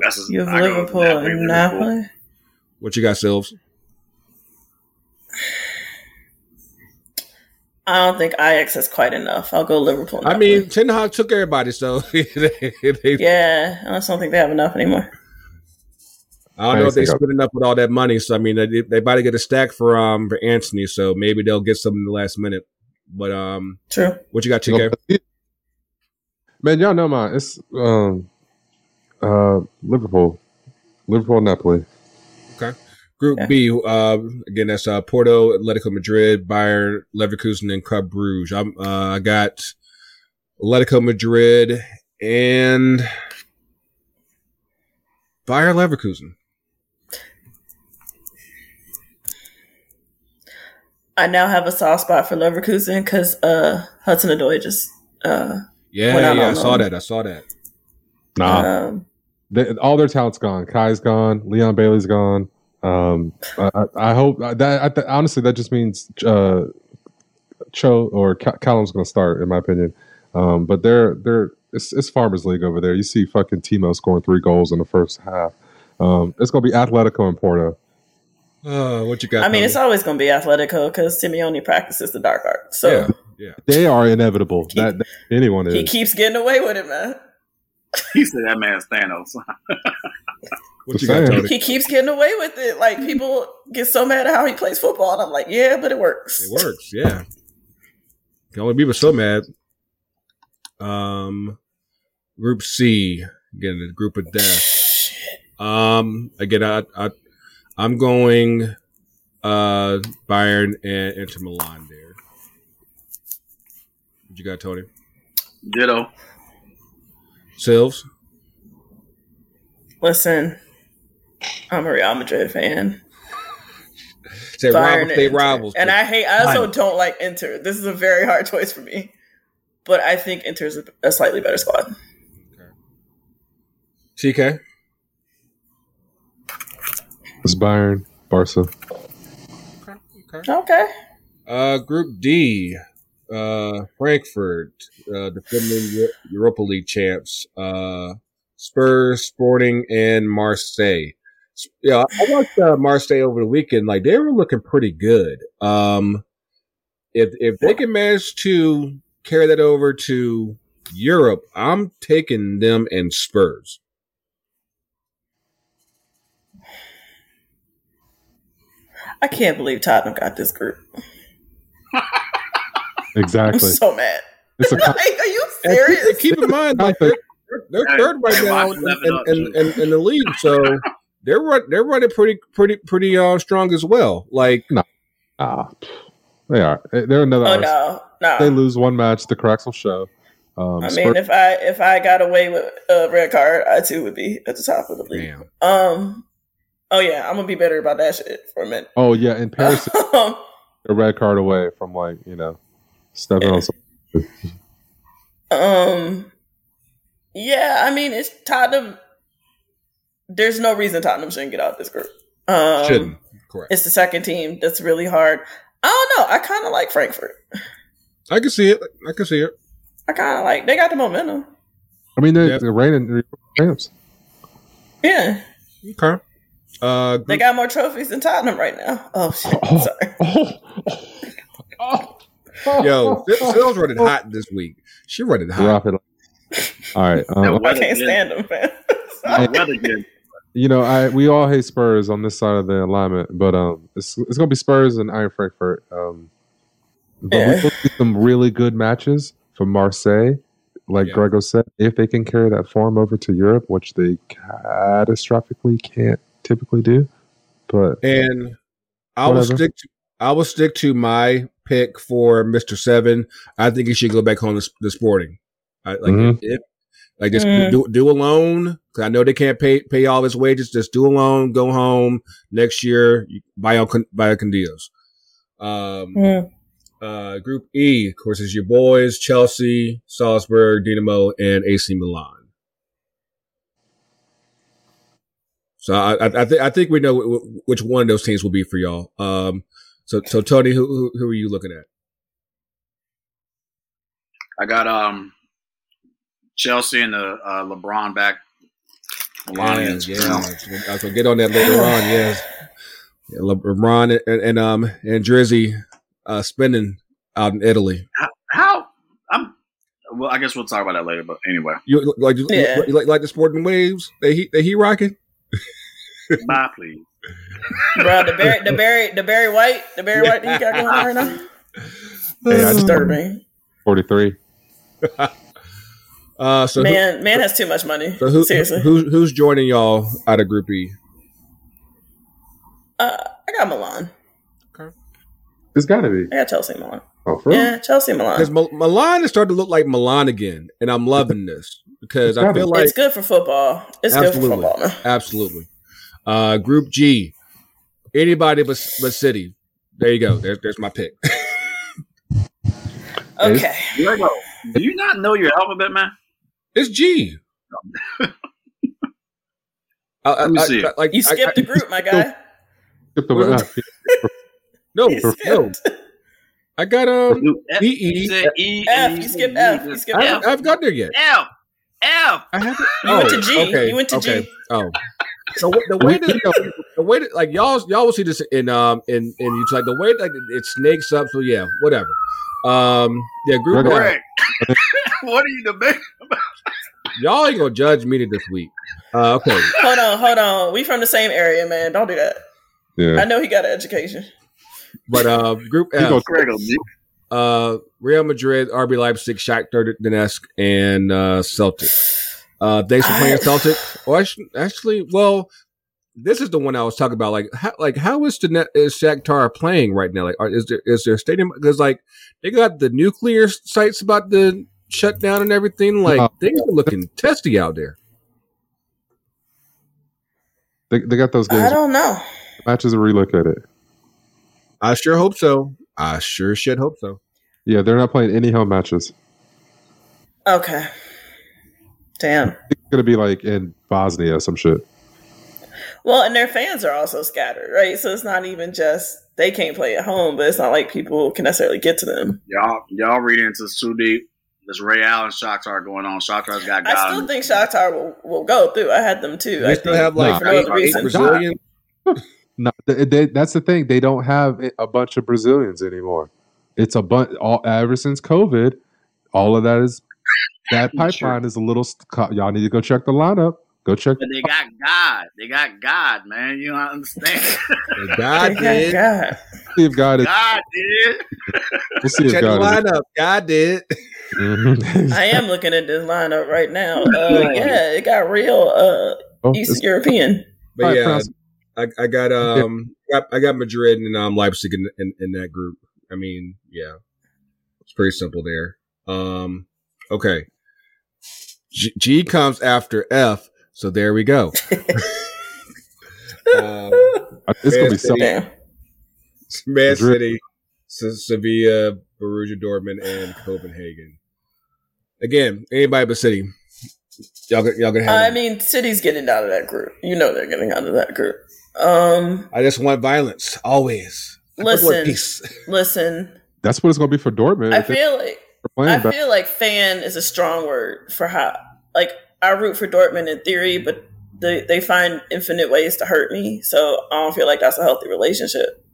That's You have I go Liverpool Napoli, and Liverpool. Napoli. What you got, Silves? I don't think Ajax is quite enough. I'll go Liverpool. I mean, Ten Hag took everybody, so they, they, yeah, I just don't think they have enough anymore. I don't know if they Thanks, spent enough with all that money. So I mean, they they about to get a stack for um for Antony. So maybe they'll get some in the last minute. But um, True. what you got, TK? Man, y'all know mine. It's um, uh, Liverpool, Liverpool, Napoli. Okay. Group Yeah. B. Uh, again, that's uh Porto, Atletico Madrid, Bayern, Leverkusen, and Club Bruges. I'm uh, I got Atletico Madrid and Bayern Leverkusen. I now have a soft spot for Leverkusen because uh, Hudson Odoi just uh, Yeah, Went out yeah, I on saw that. I saw that. um They, all their talent's gone. Kai's gone. Leon Bailey's gone. Um, I, I- I hope that I th- honestly that just means uh, Cho or Ca- Callum's going to start, in my opinion. Um, but they're they're it's, it's Farmers League over there. You see fucking Timo scoring three goals in the first half. Um, it's going to be Atletico and Porto. Uh, what you got? I mean, it's always going to be Atletico because Simeone practices the dark art. So yeah, yeah. They are inevitable. that, that anyone is. he keeps getting away with it, man. He said that man's Thanos. What you got, saying. Tony? He keeps getting away with it. Like people get so mad at how he plays football, and I'm like, yeah, but it works. It works, yeah. Can only be so mad. Um, Group C, again, the group of death. Um, again, I, I, I'm going, uh, Bayern and Inter Milan there. What you got, Tony? Ditto. Silves? Listen, I'm a Real Madrid fan. Say rivals, and they rivals. And I hate. I also Bayern. don't like Inter. This is a very hard choice for me, but I think Inter's a, a slightly better squad. CK? It's Bayern, Barca. Okay. Okay. Uh, Group D, uh, Frankfurt, uh, defending Europa League champs, uh, Spurs, Sporting, and Marseille. Yeah, I watched uh, Marseille over the weekend. Like they were looking pretty good. Um, if if they can manage to carry that over to Europe, I'm taking them and Spurs. I can't believe Tottenham got this group. exactly. I'm Exactly. so mad. It's a like, are you keep, serious? and keep in mind, like they're, they're third right now watch in, in, in, in, in the league, so they're run, they're running pretty pretty pretty uh, strong as well. Like ah, they are. They're another. Oh no, no. They lose one match, the cracks will show. Um, I Spurs- mean, if I if I got away with a red card, I too would be at the top of the league. damn, Um. Oh yeah, I'm gonna be better about that shit for a minute. oh yeah, in Paris, a red card away from like you know stepping on. Some, um. Yeah, I mean, it's Tottenham. There's no reason Tottenham shouldn't get out this group. Um, shouldn't correct. It's the second team that's really hard. I don't know. I kind of like Frankfurt. I can see it. I can see it. I kind of like they got the momentum. I mean, they're, Yep. they're reigning champs. Yeah, Okay. Uh, they got more trophies than Tottenham right now. Oh shit! Oh. Sorry. Oh, oh, yo, Phil's running hot this week. She running hot. Drop it. All right. Um, I can't stand them, man. That weather good. you know, I we all hate Spurs on this side of the alignment, but um, it's it's gonna be Spurs and Iron Frankfurt. Um, but Yeah. we will see some really good matches from Marseille, like Yeah. Grego said. If they can carry that form over to Europe, which they catastrophically can't typically do, but And I will stick to I will stick to my pick for Mister Seven. I think he should go back home to, the Sporting. I, like Mhm. if, like just Mm. do do a loan because I know they can't pay pay all his wages. Just do a loan, go home next year. You buy on con- buy Condios. Um, Mm. uh, Group E, of course, is your boys: Chelsea, Salzburg, Dinamo, and AC Milan. So I, I, I, th- I think we know w- w- which one of those teams will be for y'all. Um, so, so Tony, who, who, who are you looking at? I got um Chelsea and the uh, LeBron back. Melanians. yeah. So get on that later on. Yes, yeah, LeBron and, and um and Drizzy uh, spending out in Italy. How I'm well, I guess we'll talk about that later. But anyway, You like you, Yeah. you like like the sporting waves? They he they he rocking. bye, please. Bro, the Barry, the Barry, the Barry White, the Barry White that you got going on right now. Hey, I just- Disturbing. forty three. Uh, so who, Man, man has too much money. so who, Seriously. who's who's joining y'all out of Group E? Uh, I got Milan. Okay, it's got to be. I got Chelsea Milan. Oh, for real? Yeah, Chelsea Milan, Because Milan. Milan is starting to look like Milan again, and I'm loving this because I feel like it's good for football. It's good for football, man. Absolutely. Uh, group G, anybody but but City. There you go. There's there's my pick. Okay. Grego, do you not know your alphabet, man? it's G. I- I- Let me I- see it. like You skipped I- the group, my guy. Skip the Well, No, You no. I got um. You- F, E, you E, said E, F. and You skipped F. You skipped I F. haven't, got there yet. F. F. I haven't. You went to G. Okay, You went to okay. G. Oh, so the way that the way that like y'all y'all will see this in um in in YouTube like the way that it snakes up. So yeah, whatever. Um, yeah, group Greg, Greg, what are you debating? About? Y'all ain't gonna judge me this week. Uh, okay. Hold on, hold on. We from the same area, man. Don't do that. Yeah. I know he got an education. But uh, Group You F, go- Grego, uh, Real Madrid, RB Leipzig, Shakhtar Donetsk, and uh, Celtic. Uh, thanks for playing I- Celtic. Well, actually, actually, well, this is the one I was talking about. Like, how, like how is the net is Shakhtar playing right now? Like, are, is there is there a stadium? Because like they got the nuclear sites about to shut down and everything. Like Uh, things are looking testy out there. They, they got those games. I don't know. Matches are relocated. I sure hope so. I sure should hope so. Yeah, they're not playing any home matches. Okay. Damn. It's gonna be like in Bosnia or some shit. Well, and their fans are also scattered, right? So it's not even just they can't play at home, but it's not like people can necessarily get to them. Y'all, y'all read into this too deep. This Ray Allen Shakhtar going on. Shakhtar's got I guys. still think Shakhtar will, will go through. I had them too. I They still have like for no eight, other eight reason. Brazilian. No, they, they, that's the thing. They don't have a bunch of Brazilians anymore. It's a bunch. All ever since COVID, all of that is that pipeline is a little. st- Y'all need to go check the lineup. Go check. But they got God. They got God, man. You don't understand. God Thank did. God. See if God is. God did. We'll see if Check the God is. lineup. God did. Mhm. I am looking at this lineup right now. Uh, yeah, it got real uh, Oh, Eastern it's- European. But yeah, I, I got um got, I got Madrid and um Leipzig in, in in that group. I mean, yeah, it's pretty simple there. Um, okay, G, G comes after F, so there we go. um, it's gonna be so. Damn. Man City, Se- Sevilla, Borussia Dortmund, and Copenhagen. Again, anybody but City. Y'all, y'all gonna have. I them. mean, City's getting out of that group. You know they're getting out of that group. Um, I just want violence always. I Listen. peace. listen, That's what it's gonna be for Dortmund. I feel like playing I back. feel like fan is a strong word for how like I root for Dortmund in theory, but they they find infinite ways to hurt me. So I don't feel like that's a healthy relationship.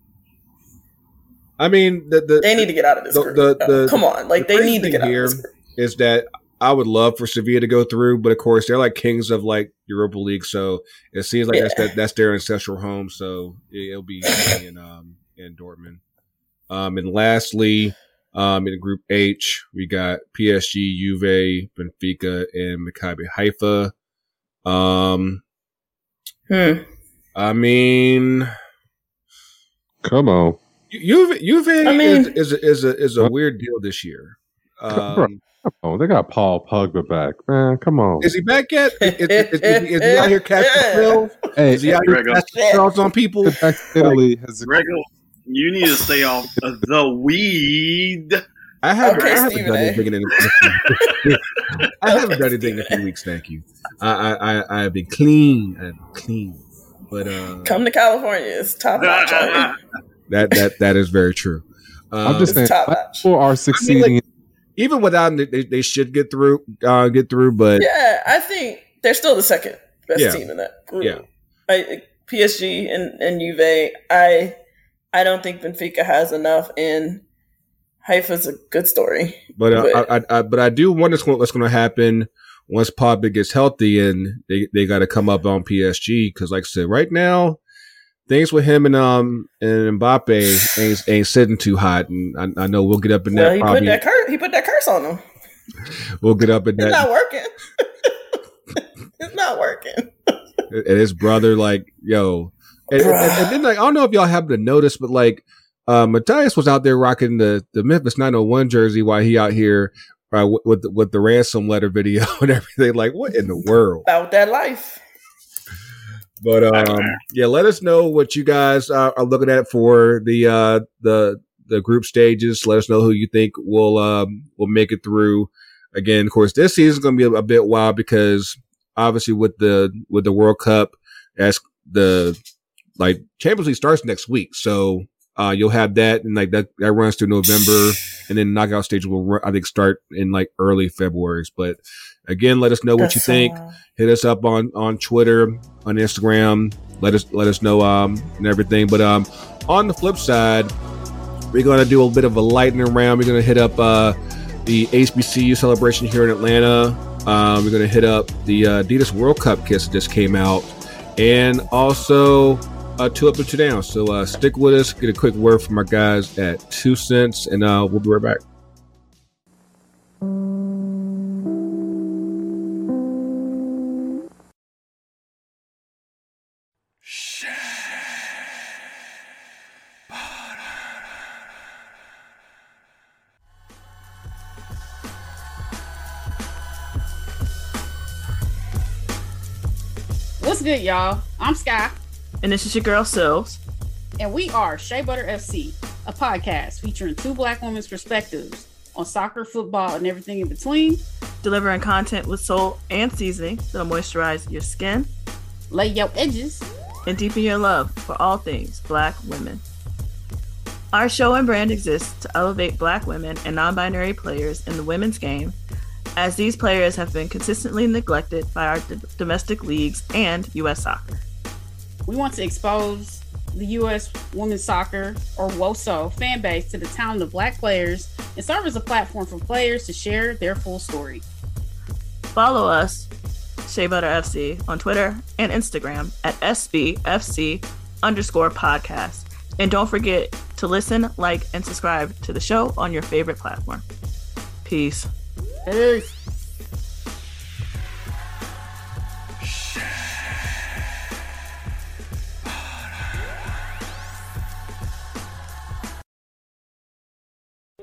I mean, the the, They need to get out of this The- group. the- Come on, like the they need to get out here of this group. is that I would love for Sevilla to go through, but of course they're like kings of like Europa League, so it seems like that's Yeah. that, that's their ancestral home. So it- it'll be in um in Dortmund. Um, and lastly, um, in Group H, we got PSG, Juve, Benfica, and Maccabi Haifa. Um, Hmm. I mean, Come on. Juve, Juve I mean- is, is a, is a is a weird deal this year. Um, Come on. They got Paul Pogba back, man. Come on. is he back yet? Is, is, is, is he- is he out here catching pills? Hey, Is he out here Grego. casting spells on people? back to Italy has Grego, you need to stay off of the weed. I haven't, Okay, I haven't Stephen done A. anything in a, I haven't done anything in a few weeks. Thank you. I I I, I have been clean. I've been clean. But uh, Come to California. It's top notch. that that that is very true. Um, I'm just saying, It's top black notch. people are succeeding. even without them, they, they should get through. Uh, get through. But Yeah, I think they're still the second best Yeah. team in that group. Yeah. I, PSG and, and Juve. I I don't think Benfica has enough, and Haifa's a good story. but uh, But- I, I, I but I do wonder what's going- to happen once Pogba gets healthy and they they got to come up on PSG because like I said, right now. Things with him and um and Mbappe ain't ain't sitting too hot, and I, I know we'll get up in Well, that he probably. put that curse. He put that curse on them. We'll get up in It's that not working. it's not working. and his brother like yo and, and- and- then like i don't know if y'all happen to notice but like uh mathias was out there rocking the the memphis 901 jersey while he out here uh, with with the, with the ransom letter video and everything. Like what in the world? About that life. but um yeah let us know what you guys uh, are looking at for the uh the the group stages. Let us know who you think will um will make it through. Again of course this season's gonna be a, a bit wild because obviously with the with the world cup as the like champions league starts next week so uh you'll have that and like that that runs through november and then knockout stage will run, i think start in like early february but again let us know what you think uh, hit us up on on Twitter, on Instagram. Let us let us know um and everything. But um on the flip side, we're gonna do a bit of a lightning round. We're gonna hit up uh the HBCU celebration here in Atlanta. Um, we're gonna hit up the uh, Adidas World Cup kits that just came out, and also uh, two up and two down. So uh, stick with us. Get a quick word from our guys at Two Cents, and uh, we'll be right back. What's good, y'all? I'm Sky, And this is your girl Sills. and we are Shea Butter FC, a podcast featuring two black women's perspectives on soccer, football, and everything in between. Delivering content with soul and seasoning that'll moisturize your skin Lay your edges. and deepen your love for all things black women. Our show and brand exists to elevate Black women and non binary players in the women's game, as these players have been consistently neglected by our d- domestic leagues and U.S. soccer. We want to expose the U.S. women's soccer, or WOSO, fan base to the talent of Black players and serve as a platform for players to share their full story. Follow us, Shea Butter FC, on Twitter and Instagram at SBFC underscore podcast. And don't forget to listen, like, and subscribe to the show on your favorite platform. Peace. Peace.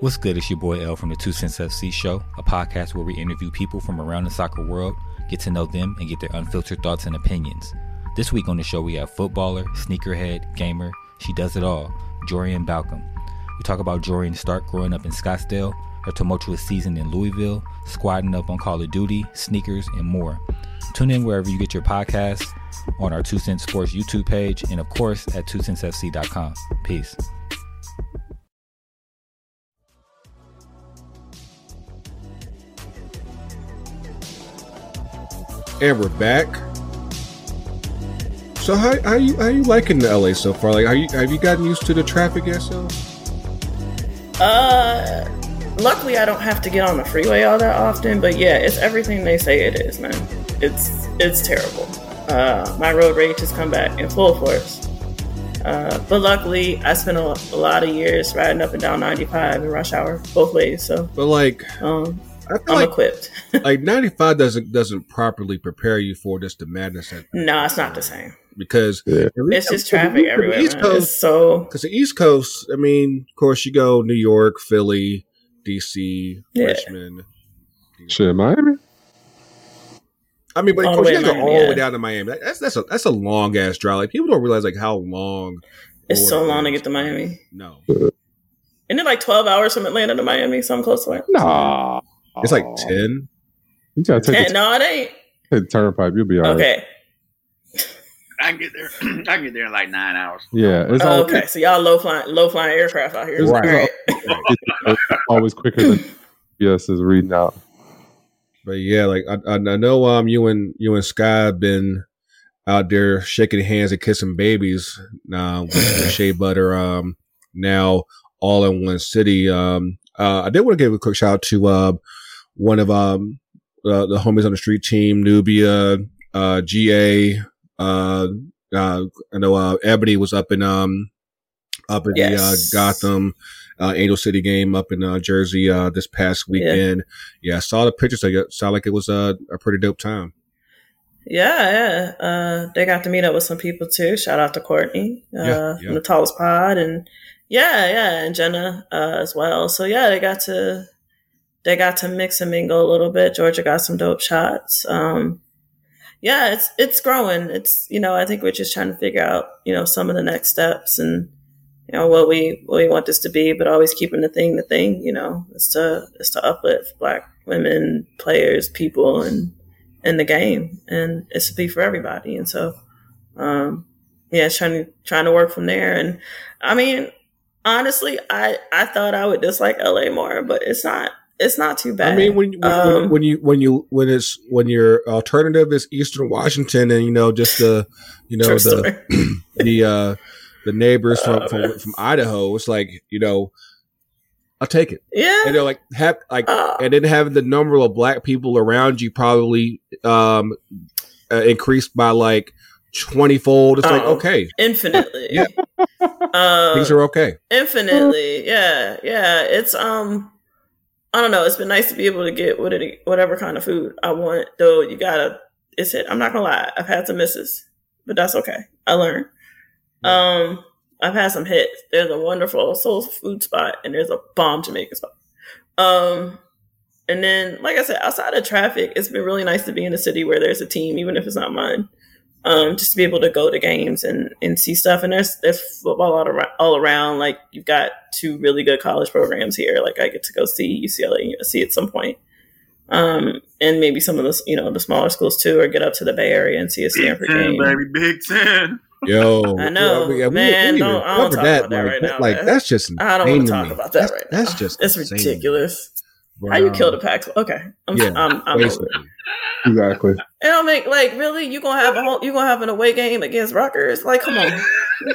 What's good? It's your boy L from the Two Cents FC Show, a podcast where we interview people from around the soccer world, get to know them, and get their unfiltered thoughts and opinions. This week on the show, we have footballer, sneakerhead, gamer, she does it all, Jorian Baucom. We talk about Jorian Stark growing up in Scottsdale, her tumultuous season in Louisville, squatting up on Call of Duty, sneakers, and more. Tune in wherever you get your podcasts, on our Two Cents Sports YouTube page, and of course at twocentsfc.com. Peace. And we're back. So how how you how you liking the LA so far? Like, are you have you gotten used to the traffic yet? So Uh, luckily I don't have to get on the freeway all that often, but yeah, it's everything they say it is, man. It's it's terrible. Uh, my road rage has come back in full force. Uh, but luckily, I spent a, a lot of years riding up and down 95 in rush hour, both ways. So but like um, I feel I'm like equipped. like 95 doesn't doesn't properly prepare you for just the madness that no, it's not the same. because Yeah. It's just traffic everywhere. East. Coast, It's so because the East Coast, I mean, of course, you go New York, Philly, DC, Yeah. Richmond. Shit, Miami. I mean, but All of course, you go all the way down to Miami. That's that's a that's a long ass drive. Like people don't realize like how long. it's so long to get to Miami. No, Isn't it like 12 hours from Atlanta to Miami? Something close to it. Nah, it's like ten. You gotta take Eh, the, no, it ain't. take the turnpike. You'll be all right. Okay. I can get there. I can get there in like nine hours. Yeah, it's Oh, all, okay. So y'all low flying low flying aircraft out here. Right. All right. always quicker than yes is reading out. But yeah, like I, I I know um you and you and Sky have been out there shaking hands and kissing babies now with, with Shea Butter um now all in one city. Um uh I did want to give a quick shout out to uh one of um uh, the homies on the street team, Nubia, uh GA, uh uh I know uh Ebony was up in um up in Yes. the uh, Gotham uh, Angel City game up in uh, Jersey uh, this past weekend. Yeah, I saw the pictures. It sounded like it was a, a pretty dope time. Yeah, yeah. Uh, they got to meet up with some people too. Shout out to Courtney uh, Yeah, yeah. from the Tallest Pod, and yeah, yeah, and Jenna uh, as well. So yeah, they got to they got to mix and mingle a little bit. Georgia got some dope shots. Um, yeah, it's it's growing. It's you know I think we're just trying to figure out you know some of the next steps and you know what we what we want this to be, but always keeping the thing the thing. You know, is to is to uplift Black women, players, people, and in the game, and it's to be for everybody. And so, um, yeah, trying to trying to work from there. And I mean, honestly, I I thought I would dislike LA more, but it's not. It's not too bad. I mean, when when, Um, when you when you when it's when your alternative is Eastern Washington, and you know just the you know the the uh the neighbors from, Oh, from from Idaho, it's like you know, I'll take it. yeah. And they're like have like Uh, and then having the number of black people around you probably um uh, increased by like twenty fold. It's like Oh. okay, infinitely. Yeah. Um, things are okay. infinitely yeah yeah it's um i don't know it's been nice to be able to get what it, whatever kind of food i want though you gotta it's it i'm not gonna lie i've had some misses but that's okay i learned. Um i've had some hits there's a wonderful soul food spot and there's a bomb jamaican spot. Um and then like i said outside of traffic it's been really nice to be in a city where there's a team even if it's not mine um, just to be able to go to games and, and see stuff. And there's there's football all around, all around. Like you've got two really good college programs here. Like I get to go see UCLA and USC at some point. Um, and maybe some of the you know the smaller schools too, or get up to the Bay Area and see a Big Stanford Ten, game. baby, Big Ten. Yo, I know, we- we- we man, even don't- I don't talk that, about that like, right now, Like man. that's just I don't want to to talk me. about that That's- right now. That's just it's insane ridiculous. But, How you um, kill the pack? Okay, I'm, Yeah, I'm, I'm over Exactly. And I'll make like really you gonna have a whole you gonna have an away game against Rutgers? Like, come on,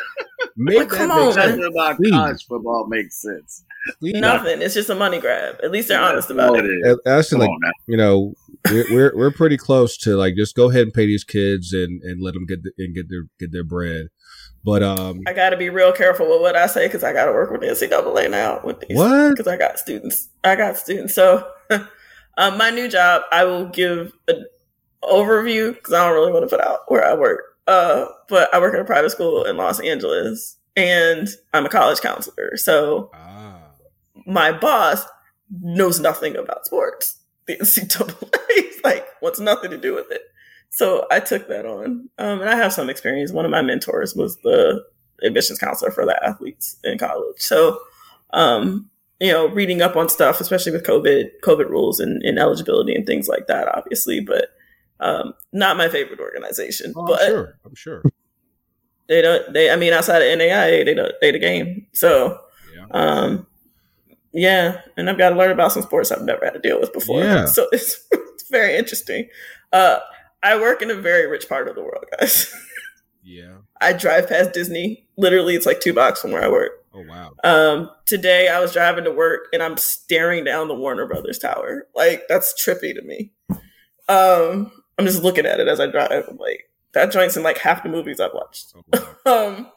Make Like, come on, man. About Please. college football makes sense. Please. nothing. It's just a money grab. At least they're honest about all it. it is. Come like on you know we're, we're we're pretty close to like just go ahead and pay these kids and and let them get the, and get their get their bread. But um, I got to be real careful with what I say because I got to work with the NCAA now with these. What? Because I got students. I got students. So, um, my new job, I will give an overview because I don't really want to put out where I work. Uh, but I work in a private school in Los Angeles, and I'm a college counselor. So ah, my boss knows nothing about sports. The NCAA he's like wants nothing to do with it. So I took that on, um, and I have some experience. One of my mentors was the admissions counselor for the athletes in college. So, um, you know, reading up on stuff, especially with COVID, COVID rules and, and eligibility and things like that, obviously, but um, not my favorite organization. oh, but I'm sure, I'm sure. they don't. They, I mean, outside of NAIA, they don't. They the game. So, Yeah. um, yeah, and I've got to learn about some sports I've never had to deal with before. Yeah. So it's, it's very interesting. Uh, I work in a very rich part of the world, guys. Yeah. I drive past Disney. Literally, it's like two blocks from where I work. Oh wow. Um, today I was driving to work and I'm staring down the Warner Brothers Tower. Like that's trippy to me. Um, I'm just looking at it as I drive. I'm like, that joint's in like half the movies I've watched. Oh, wow. Um,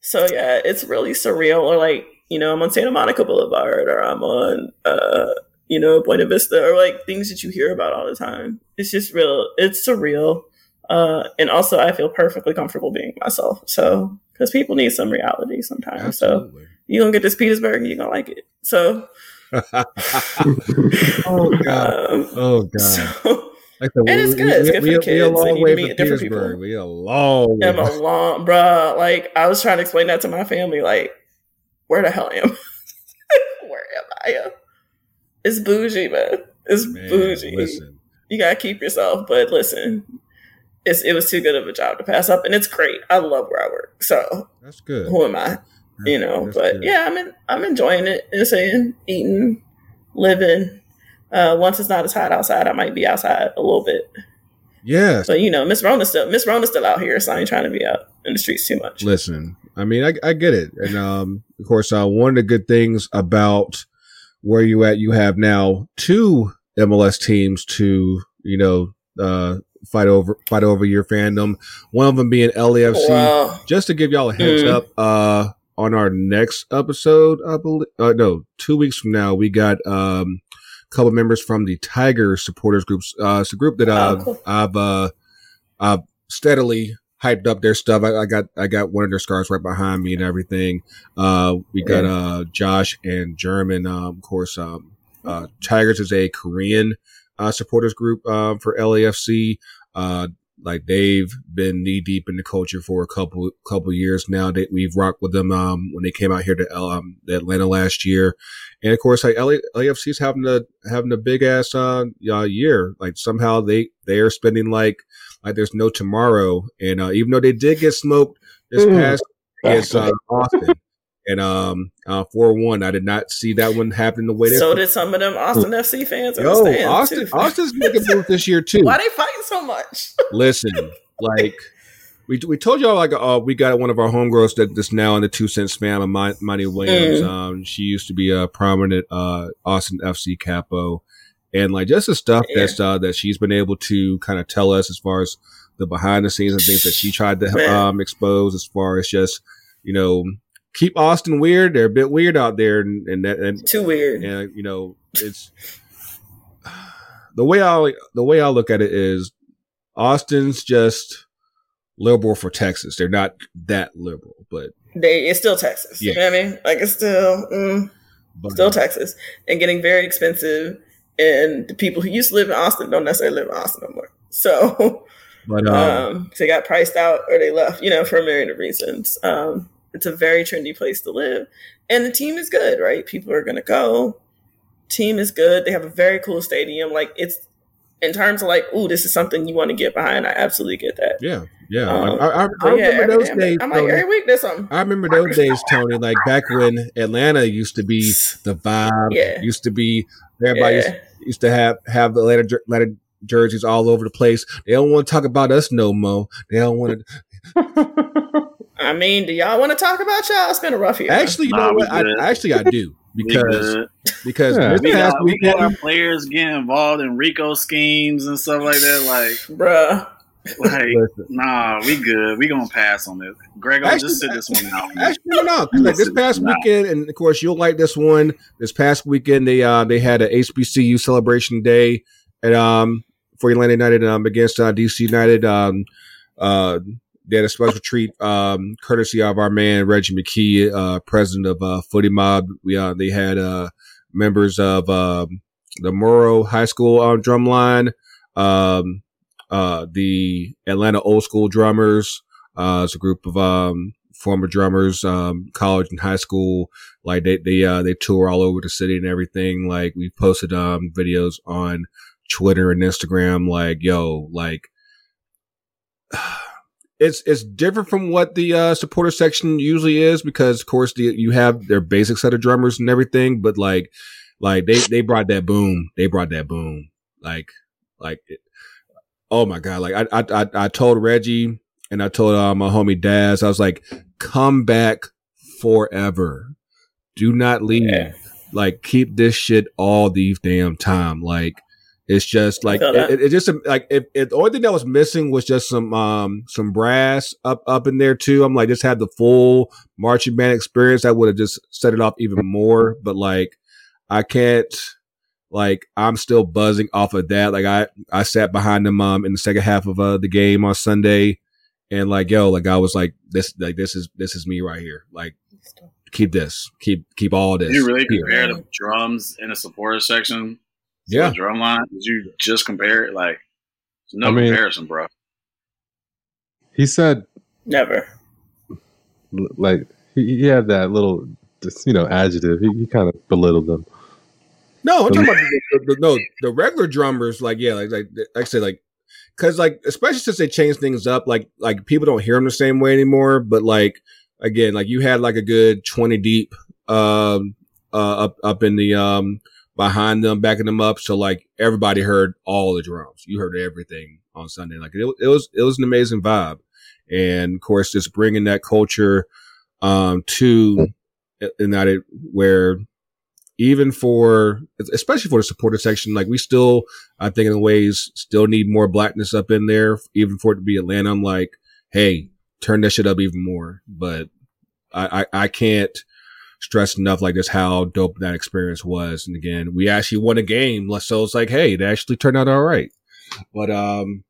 so yeah, it's really surreal. Or like, you know, I'm on Santa Monica Boulevard, or I'm on, uh, you know, Buena Vista, or like things that you hear about all the time. It's just real. It's surreal. Uh, and also, I feel perfectly comfortable being myself. So, because people need some reality sometimes. So, Absolutely. you gonna get this Petersburg, and you gonna like it. So, oh god. um, Oh god. so Like the, And it's good. It's good for the we, we a long way meet from different Petersburg. people. We a long way. am a long, bruh. Like I was trying to explain that to my family. Like, where the hell am? where am I? It's bougie, man. It's Man, bougie. Listen. You gotta keep yourself. But listen, it's it was too good of a job to pass up, and it's great. I love where I work. So That's good. who am I? You know. But good. yeah, I'm in, I'm enjoying it. And saying, eating, living. Uh, once it's not as hot outside, I might be outside a little bit. Yeah. But you know, Miss Rona's still Miss Rona's still out here, so I ain't trying to be out in the streets too much. Listen, I mean, I, I get it, and um, of course, uh, one of the good things about where you at, you have now two MLS teams to you know uh fight over fight over your fandom. One of them being LAFC. Wow. Just to give y'all a heads Mm. up, uh, on our next episode, I believe, uh, no, two weeks from now, we got um a couple members from the Tiger supporters groups. Uh, it's a group that uh, Oh, cool. I've uh, I've steadily hyped up their stuff. I, I got I got one of their scarves right behind me and everything. Uh, we got uh Josh and German. Um, of course, um, uh, Tigers is a Korean uh, supporters group uh, for LAFC. Uh, like they've been knee deep in the culture for a couple couple years now. They, we've rocked with them um, when they came out here to um, Atlanta last year, and of course, like LA, LAFC's having a having a big ass uh, year. Like somehow they they are spending like like there's no tomorrow, and uh, even though they did get smoked this Mm. past against uh, Austin. And um, uh, four one, I did not see that one happen the way they. So did some of them Austin FC fans. in the Yo, Austin, too. Austin's making moves this year too. Why they fighting so much? Listen, like we we told y'all like uh we got one of our homegirls that that's now in the two cent spam of Mi- Money Williams. Mm. Um, she used to be a prominent uh Austin FC capo, and like just the stuff Yeah. that's uh that she's been able to kind of tell us as far as the behind the scenes and things that she tried to um expose as far as just you know keep Austin weird. They're a bit weird out there, and and that and Too weird. and you know it's the way I the way I look at it is Austin's just liberal for Texas. They're not that liberal, but They it's still Texas. You Yeah. know what I mean? Like it's still mm, but still Texas and getting very expensive. And the people who used to live in Austin don't necessarily live in Austin no more. So but um, um, they got priced out or they left, you know, for a myriad of reasons. Um, it's a very trendy place to live, and the team is good, right? People are going to go. Team is good. They have a very cool stadium. Like it's in terms of like, ooh, this is something you want to get behind, I absolutely get that. Yeah, yeah. Um, I, I, I But yeah, remember every those damn- days. I'm like Tony. every week there's something. I remember those days, Tony. Like back when Atlanta used to be the vibe. Yeah. Used to be everybody used, Yeah. used to have have the Atlanta, Atlanta jerseys all over the place. They don't want to talk about us no more. They don't want to. I mean, do y'all want to talk about y'all? It's been a rough year. Actually, you Nah, know what? I, actually, I do We because because Yeah. we got, we got our players getting involved in Rico schemes and stuff like that. Like, bruh. like, Listen, nah, we good. We gonna pass on this. Grego, Actually- just sit this one out. Actually, no, no. 'cause, Like this past Nah. weekend, and of course you'll like this one. This past weekend, they uh they had a HBCU celebration day, and um for Atlanta United um against uh, DC United um uh they had a special treat um courtesy of our man Reggie McKee, uh president of uh Footie Mob. We uh they had uh members of um the Morrow High School um, drumline, um uh the Atlanta Old School Drummers. Uh, it's a group of um, former drummers, um, college and high school. Like they they uh, they tour all over the city and everything. Like we posted um, videos on Twitter and Instagram. Like yo, like it's it's different from what the uh, supporter section usually is because of course the, you have their basic set of drummers and everything. But like like they they brought that boom. They brought that boom. Like like. It, Oh my god! Like I, I, I, I told Reggie and I told uh, my homie Daz, I was like, "Come back forever. Do not leave. Yeah. Like keep this shit all the damn time. Like it's just like feel it, it just like if, if the only thing that was missing was just some um some brass up up in there too. I'm like just had the full marching band experience. That would have just set it off even more. But like I can't like I'm still buzzing off of that. Like I I sat behind them um in the second half of uh, the game on Sunday, and like yo, like I was like this like this is this is me right here. Like keep this, keep keep all this. Did you really here. compare the drums in the supporter section? To Yeah. the drum line. Did you just compare it? Like, no I mean- comparison, bro. he said Never. like he, he had that little just, you know adjective. He, he kind of belittled them. No, I'm talking about the, the, the- no the regular drummers. Like yeah, like like, like I said, like because like especially since they changed things up, like like people don't hear them the same way anymore. But like again, like you had like a good twenty deep um uh up up in the um behind them, backing them up. So like everybody heard all the drums. You heard everything on Sunday. Like it, it was it was an amazing vibe, and of course just bringing that culture um to United where even for especially for the supporter section, like we still, I think in ways, still need more blackness up in there, even for it to be Atlanta. I'm like, hey, turn that shit up even more. But I, I, I can't stress enough like this how dope that experience was. And again, we actually won a game, so it's like, hey, it actually turned out all right. But um,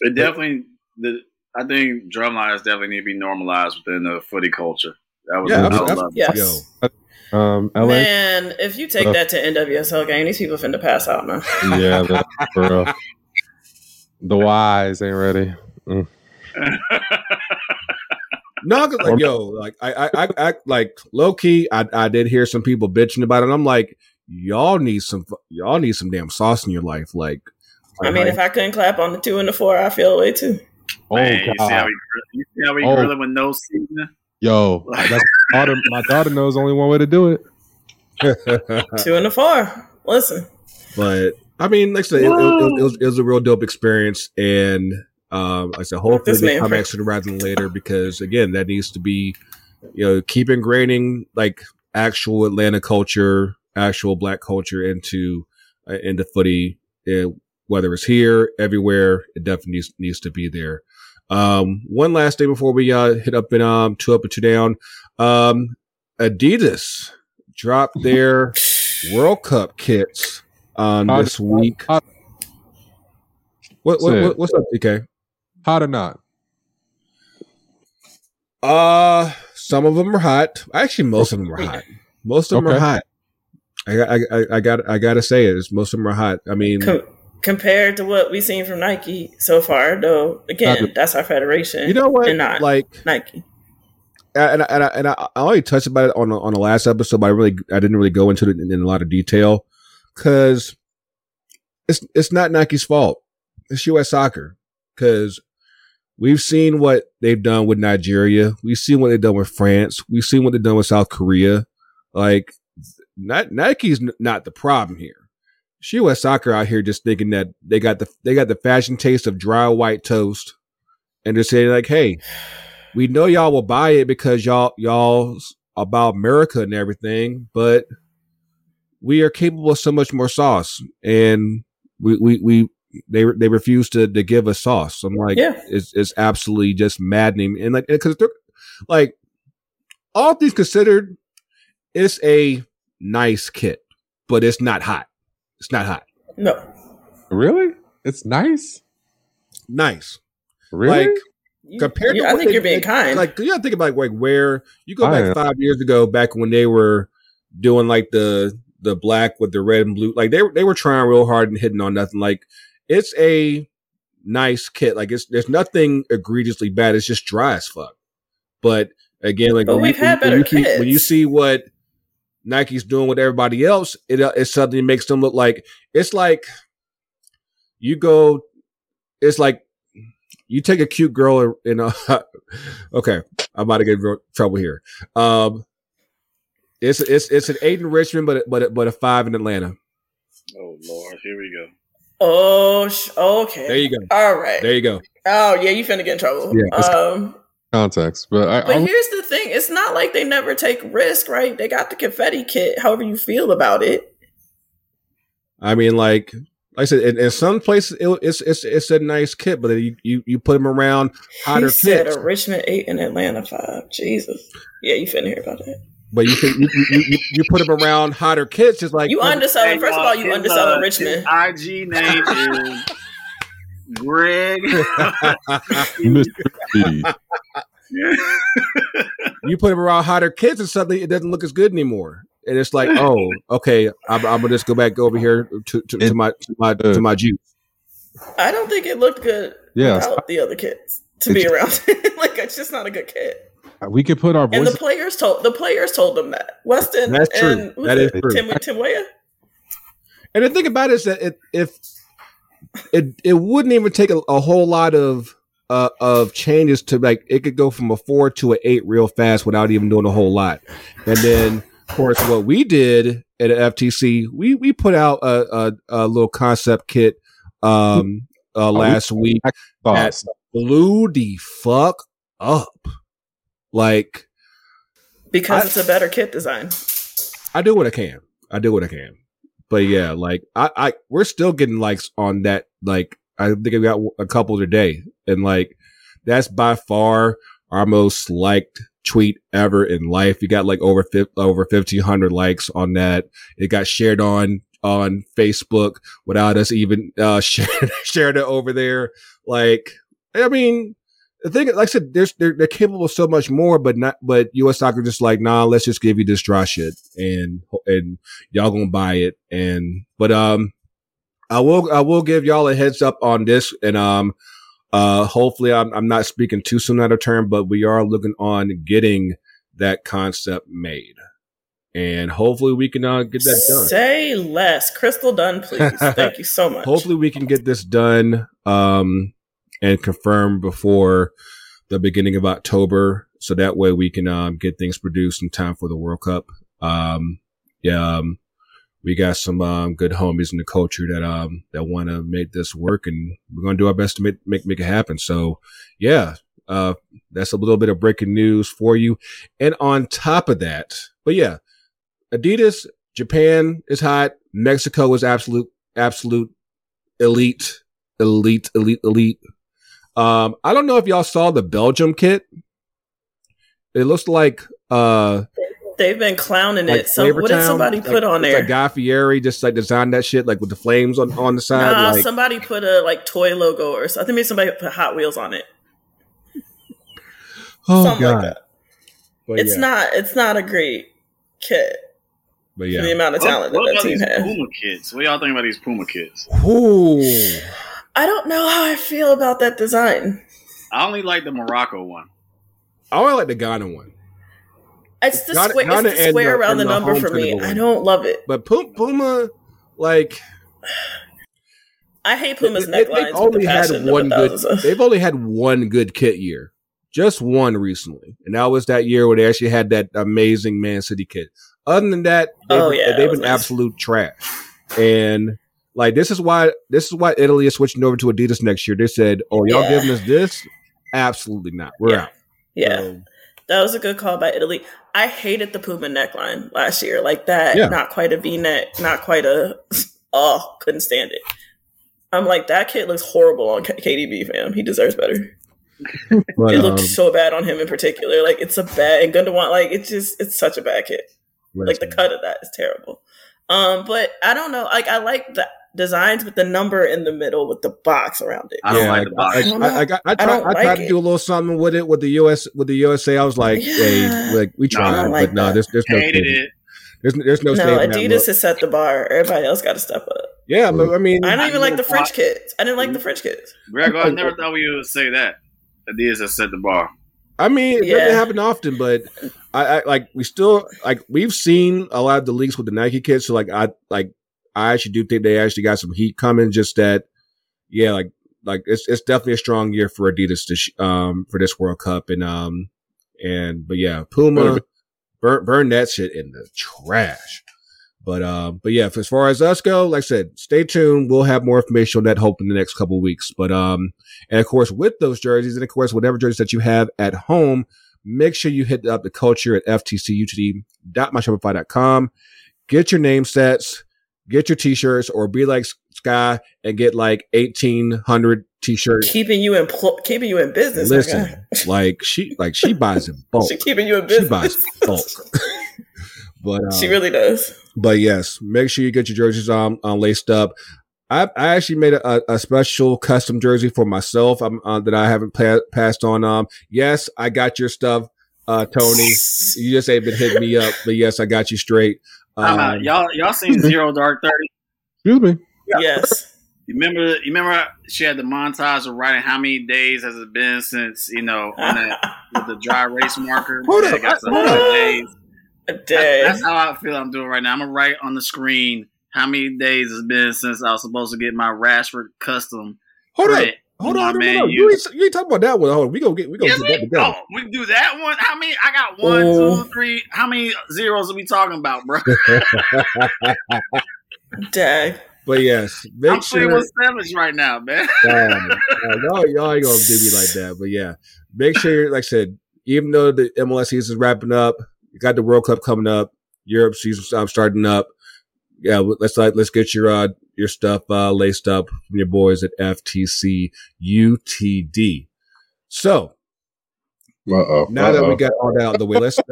It definitely, the, I think drumlines definitely need to be normalized within the footy culture. That was, yeah, I abs- love Yes. yo, Um, LA, Man, if you take Uh. that to NWSL game, these people finna pass out, man. yeah, the, for real. The wise ain't ready. Mm. No, 'cause, like yo, like I, I, I, I like low key. I, I did hear some people bitching about it. And I'm like, y'all need some, y'all need some damn sauce in your life. Like, I mean, if I couldn't clap on the two and the four, I feel away too. Oh Man, you see how god, we, you see how we Oh. grilling with no seasoning? yo, that's my daughter. My daughter knows only one way to do it. Two and the four. Listen, but I mean, like I said, it, it, it, it was, it was a real dope experience, and um, I said, hopefully This they come for- back sooner rather than later because again, that needs to be, you know, keep ingraining like actual Atlanta culture, actual Black culture into uh, into footy, uh, whether it's here, everywhere, it definitely needs, needs to be there. Um, one last day before we uh, hit up and, um two up and two down, um, Adidas dropped their World Cup kits um, Hot- this week. hot- What, what, what what's up, DK? Hot or not? Uh, some of them are hot. Actually, most of them are hot. Most of them Okay. are hot. I, got- I, I, I got, I got to say it. It's, most of them are hot. I mean, com- compared to what we've seen from Nike so far, though, again, that's our federation. you know what? And not Like, Nike. and I- and I, and I, I only touched about it on the, on the last episode, but I really I didn't really go into it in, in a lot of detail because it's it's not Nike's fault. It's U.S. Soccer because we've seen what they've done with Nigeria. We've seen what they've done with France. We've seen what they've done with South Korea. Like, Nike's not the problem here. She U.S. Soccer out here just thinking that they got the they got the fashion taste of dry white toast, and they're saying like, "Hey, we know y'all will buy it because y'all y'all's about America and everything, but we are capable of so much more sauce, and we we we they they refuse to to give us sauce. I'm like, Yeah. it's it's absolutely just maddening, and like because they're like all things considered, it's a nice kit, but it's not hot. It's not hot. No. Really? It's nice. Nice. Really? Like You- compared you- to I think they- you're being like- kind. Like you gotta think about like where you go I back am. five years ago, back when they were doing like the the black with the red and blue. Like they they were trying real hard and hitting on nothing. Like it's a nice kit. Like it's there's nothing egregiously bad. It's just dry as fuck. But again, like But when we've you, had when you see, when you see what Nike's doing with everybody else, it uh, it suddenly makes them look like it's like you go. It's like you take a cute girl in a okay i'm about to get in real trouble here um it's it's it's an eight in richmond but but but a five in atlanta Oh Lord, here we go. Oh, sh- okay. there you go All right. there you go Oh yeah, you finna get in trouble. Yeah, um, Context, but I, but I'm, here's the thing: it's not like they never take risk, right? They got the confetti kit. However you feel about it, i mean like like I said, in, in some places it, it's it's it's a nice kit, but you you, you put them around hotter he said kits. a Richmond eight and Atlanta five. Jesus, yeah, you finna hear about that. But you can, you, you, you, you put them around hotter kids, just like You underselling. Hey, First of all, you his, underselling Richmond. IG name is Greg. You put them around hotter kids, and suddenly it doesn't look as good anymore. And it's like, oh, okay, I'm, I'm gonna just go back over here to, to, to my to my to my juice. I don't think it looked good Yeah, the other kids to be around. like it's just not a good kit. We could put our And the players told the players told them that Weston That's true. and That is it? true. Tim Tim Weah? And the thing about it is that it, if it it wouldn't even take a, a whole lot of uh, of changes to like it could go from a four to an eight real fast without even doing a whole lot. And then of course what we did at FTC, we we put out a, a, a little concept kit um uh, last week thoughts. blew the fuck up. Like Because I- it's a better kit design. I do what I can. I do what I can. But yeah, like I, I we're still getting likes on that. Like I think I got a couple today, and like that's by far our most liked tweet ever in life. We got like over over fifteen hundred likes on that. It got shared on on Facebook without us even uh sharing shared it over there. Like I mean. The thing, like I said, there's, they're, they're capable of so much more, but not, but U.S. soccer just like, nah, let's just give you this dry shit and, and y'all gonna buy it. And, but, um, I will, I will give y'all a heads up on this. And, um, uh, hopefully I'm, I'm not speaking too soon out of turn, but we are looking on getting that concept made. And hopefully we can, uh, get that done. Say less. Crystal done, please. Thank you so much. Hopefully we can get this done um and confirmed before the beginning of October so that way we can um get things produced in time for the World Cup. Um yeah, um we got some um good homies in the culture that um that want to make this work and we're going to do our best to make, make make it happen. So, yeah, uh that's a little bit of breaking news for you. And on top of that, but yeah, Adidas Japan is hot. Mexico is absolute absolute elite, elite, elite, elite. Um, I don't know if y'all saw the Belgium kit. It looks like uh They've been clowning like it. So what did Flavortown. somebody Like, put on it's there? Like Guy Fieri just like designed that shit like with the flames on on the side. Nah, like, somebody put a like toy logo or something. I think maybe somebody put Hot Wheels on it. oh something god. like that. But it's yeah, not. It's not a great kit but yeah, the amount of talent what that about that team these has. Puma kids? What y'all think about these Puma kids? Ooh. I don't know how I feel about that design. I only like the Morocco one. I only like the Ghana one. It's the, Ghana- square, Ghana it's the square the- around the the number for me. critical I don't love it. But Puma, Puma like I hate Puma's They- necklines. they've only the had one good. They've only had one good kit year, just one recently, and that was that year where they actually had that amazing Man City kit. Other than that, they've, Oh, yeah, they've was been nice. absolute trash. And like this is why this is why Italy is switching over to Adidas next year. They said, "Oh, y'all Yeah. giving us this? Absolutely not. We're Yeah. out." Yeah, So, that was a good call by Italy. I hated the Puma neckline last year, like that. Yeah. Not quite a V neck, not quite a. Oh, couldn't stand it. I'm like that kid looks horrible on K- KDB, fam. He deserves better. but, it um, looked so bad on him in particular. Like it's a bad and Gündoğan. Like it's just it's such a bad kid. Like the cut of that is terrible. Um, but I don't know. Like I like the designs with the number in the middle with the box around it. I don't yeah, like the box. I, I don't I. I, got, I, I tried, don't tried like to do a little something with it with the US with the USA. I was like, Yeah. hey, like we No, tried, don't like but no, that. there's there's no Hated it. There's there's no, no, Adidas has set the bar. Everybody else got to step up. Yeah, but I mean, I don't even like the French why- kids. I didn't like the French kids. Greg, I never thought we would say that. Adidas has set the bar. I mean, it Yeah. doesn't happen often, but I, I like we still like we've seen a lot of the leaks with the Nike kids. So like I like I actually do think they actually got some heat coming. Just that, yeah, like like it's it's definitely a strong year for Adidas to sh- um for this World Cup and um and but yeah, Puma burn burn that shit in the trash. But um, but yeah, as far as us go, like I said, stay tuned. We'll have more information on that hope in the next couple of weeks. But um, and of course, with those jerseys, and of course, whatever jerseys that you have at home, make sure you hit up the culture at ftcutd.myshopify.com. Get your name sets, get your t-shirts, or be like Sky and get like eighteen hundred t-shirts. Keeping you in pl- keeping you in business. Listen, like she like she buys in bulk. she keeping you in business. She buys bulk. but um, she really does. but yes, make sure you get your jerseys on, on laced up. I, I actually made a, a special custom jersey for myself um, uh, that I haven't pa- passed on. Um, yes, I got your stuff, uh, Tony. You just ain't been hitting me up, but yes, I got you straight. Time out. Um, y'all, y'all seen Zero Dark Thirty? Excuse me. Yes. You remember? You remember she had the montage of writing how many days has it been since you know on that with the dry erase marker. Hold Yeah, up, got some hold hundred up. days. That's, Dang. that's how I feel. I'm doing right now. I'm gonna write on the screen how many days it's been since I was supposed to get my Rashford custom hold up, print. Hold on, no, no, Man no. U. You ain't, you ain't talking about that one. Hold on, we gonna get we gonna Yes, get that we, together. oh, we can do that one. How many? I got one, Oh. two, three. How many zeros are we talking about, bro? Dang. But yes, make I'm sure. playing with Savage right now, man. Um, uh, y'all, y'all ain't gonna do me like that. But yeah, make sure, like I said, even though the MLS season is wrapping up, you got the World Cup coming up, Europe season um, starting up. Yeah, let's like let's get your uh, your stuff uh, laced up from your boys at FTC UTD. So Uh oh. now that we got all that out of the way, let's, uh,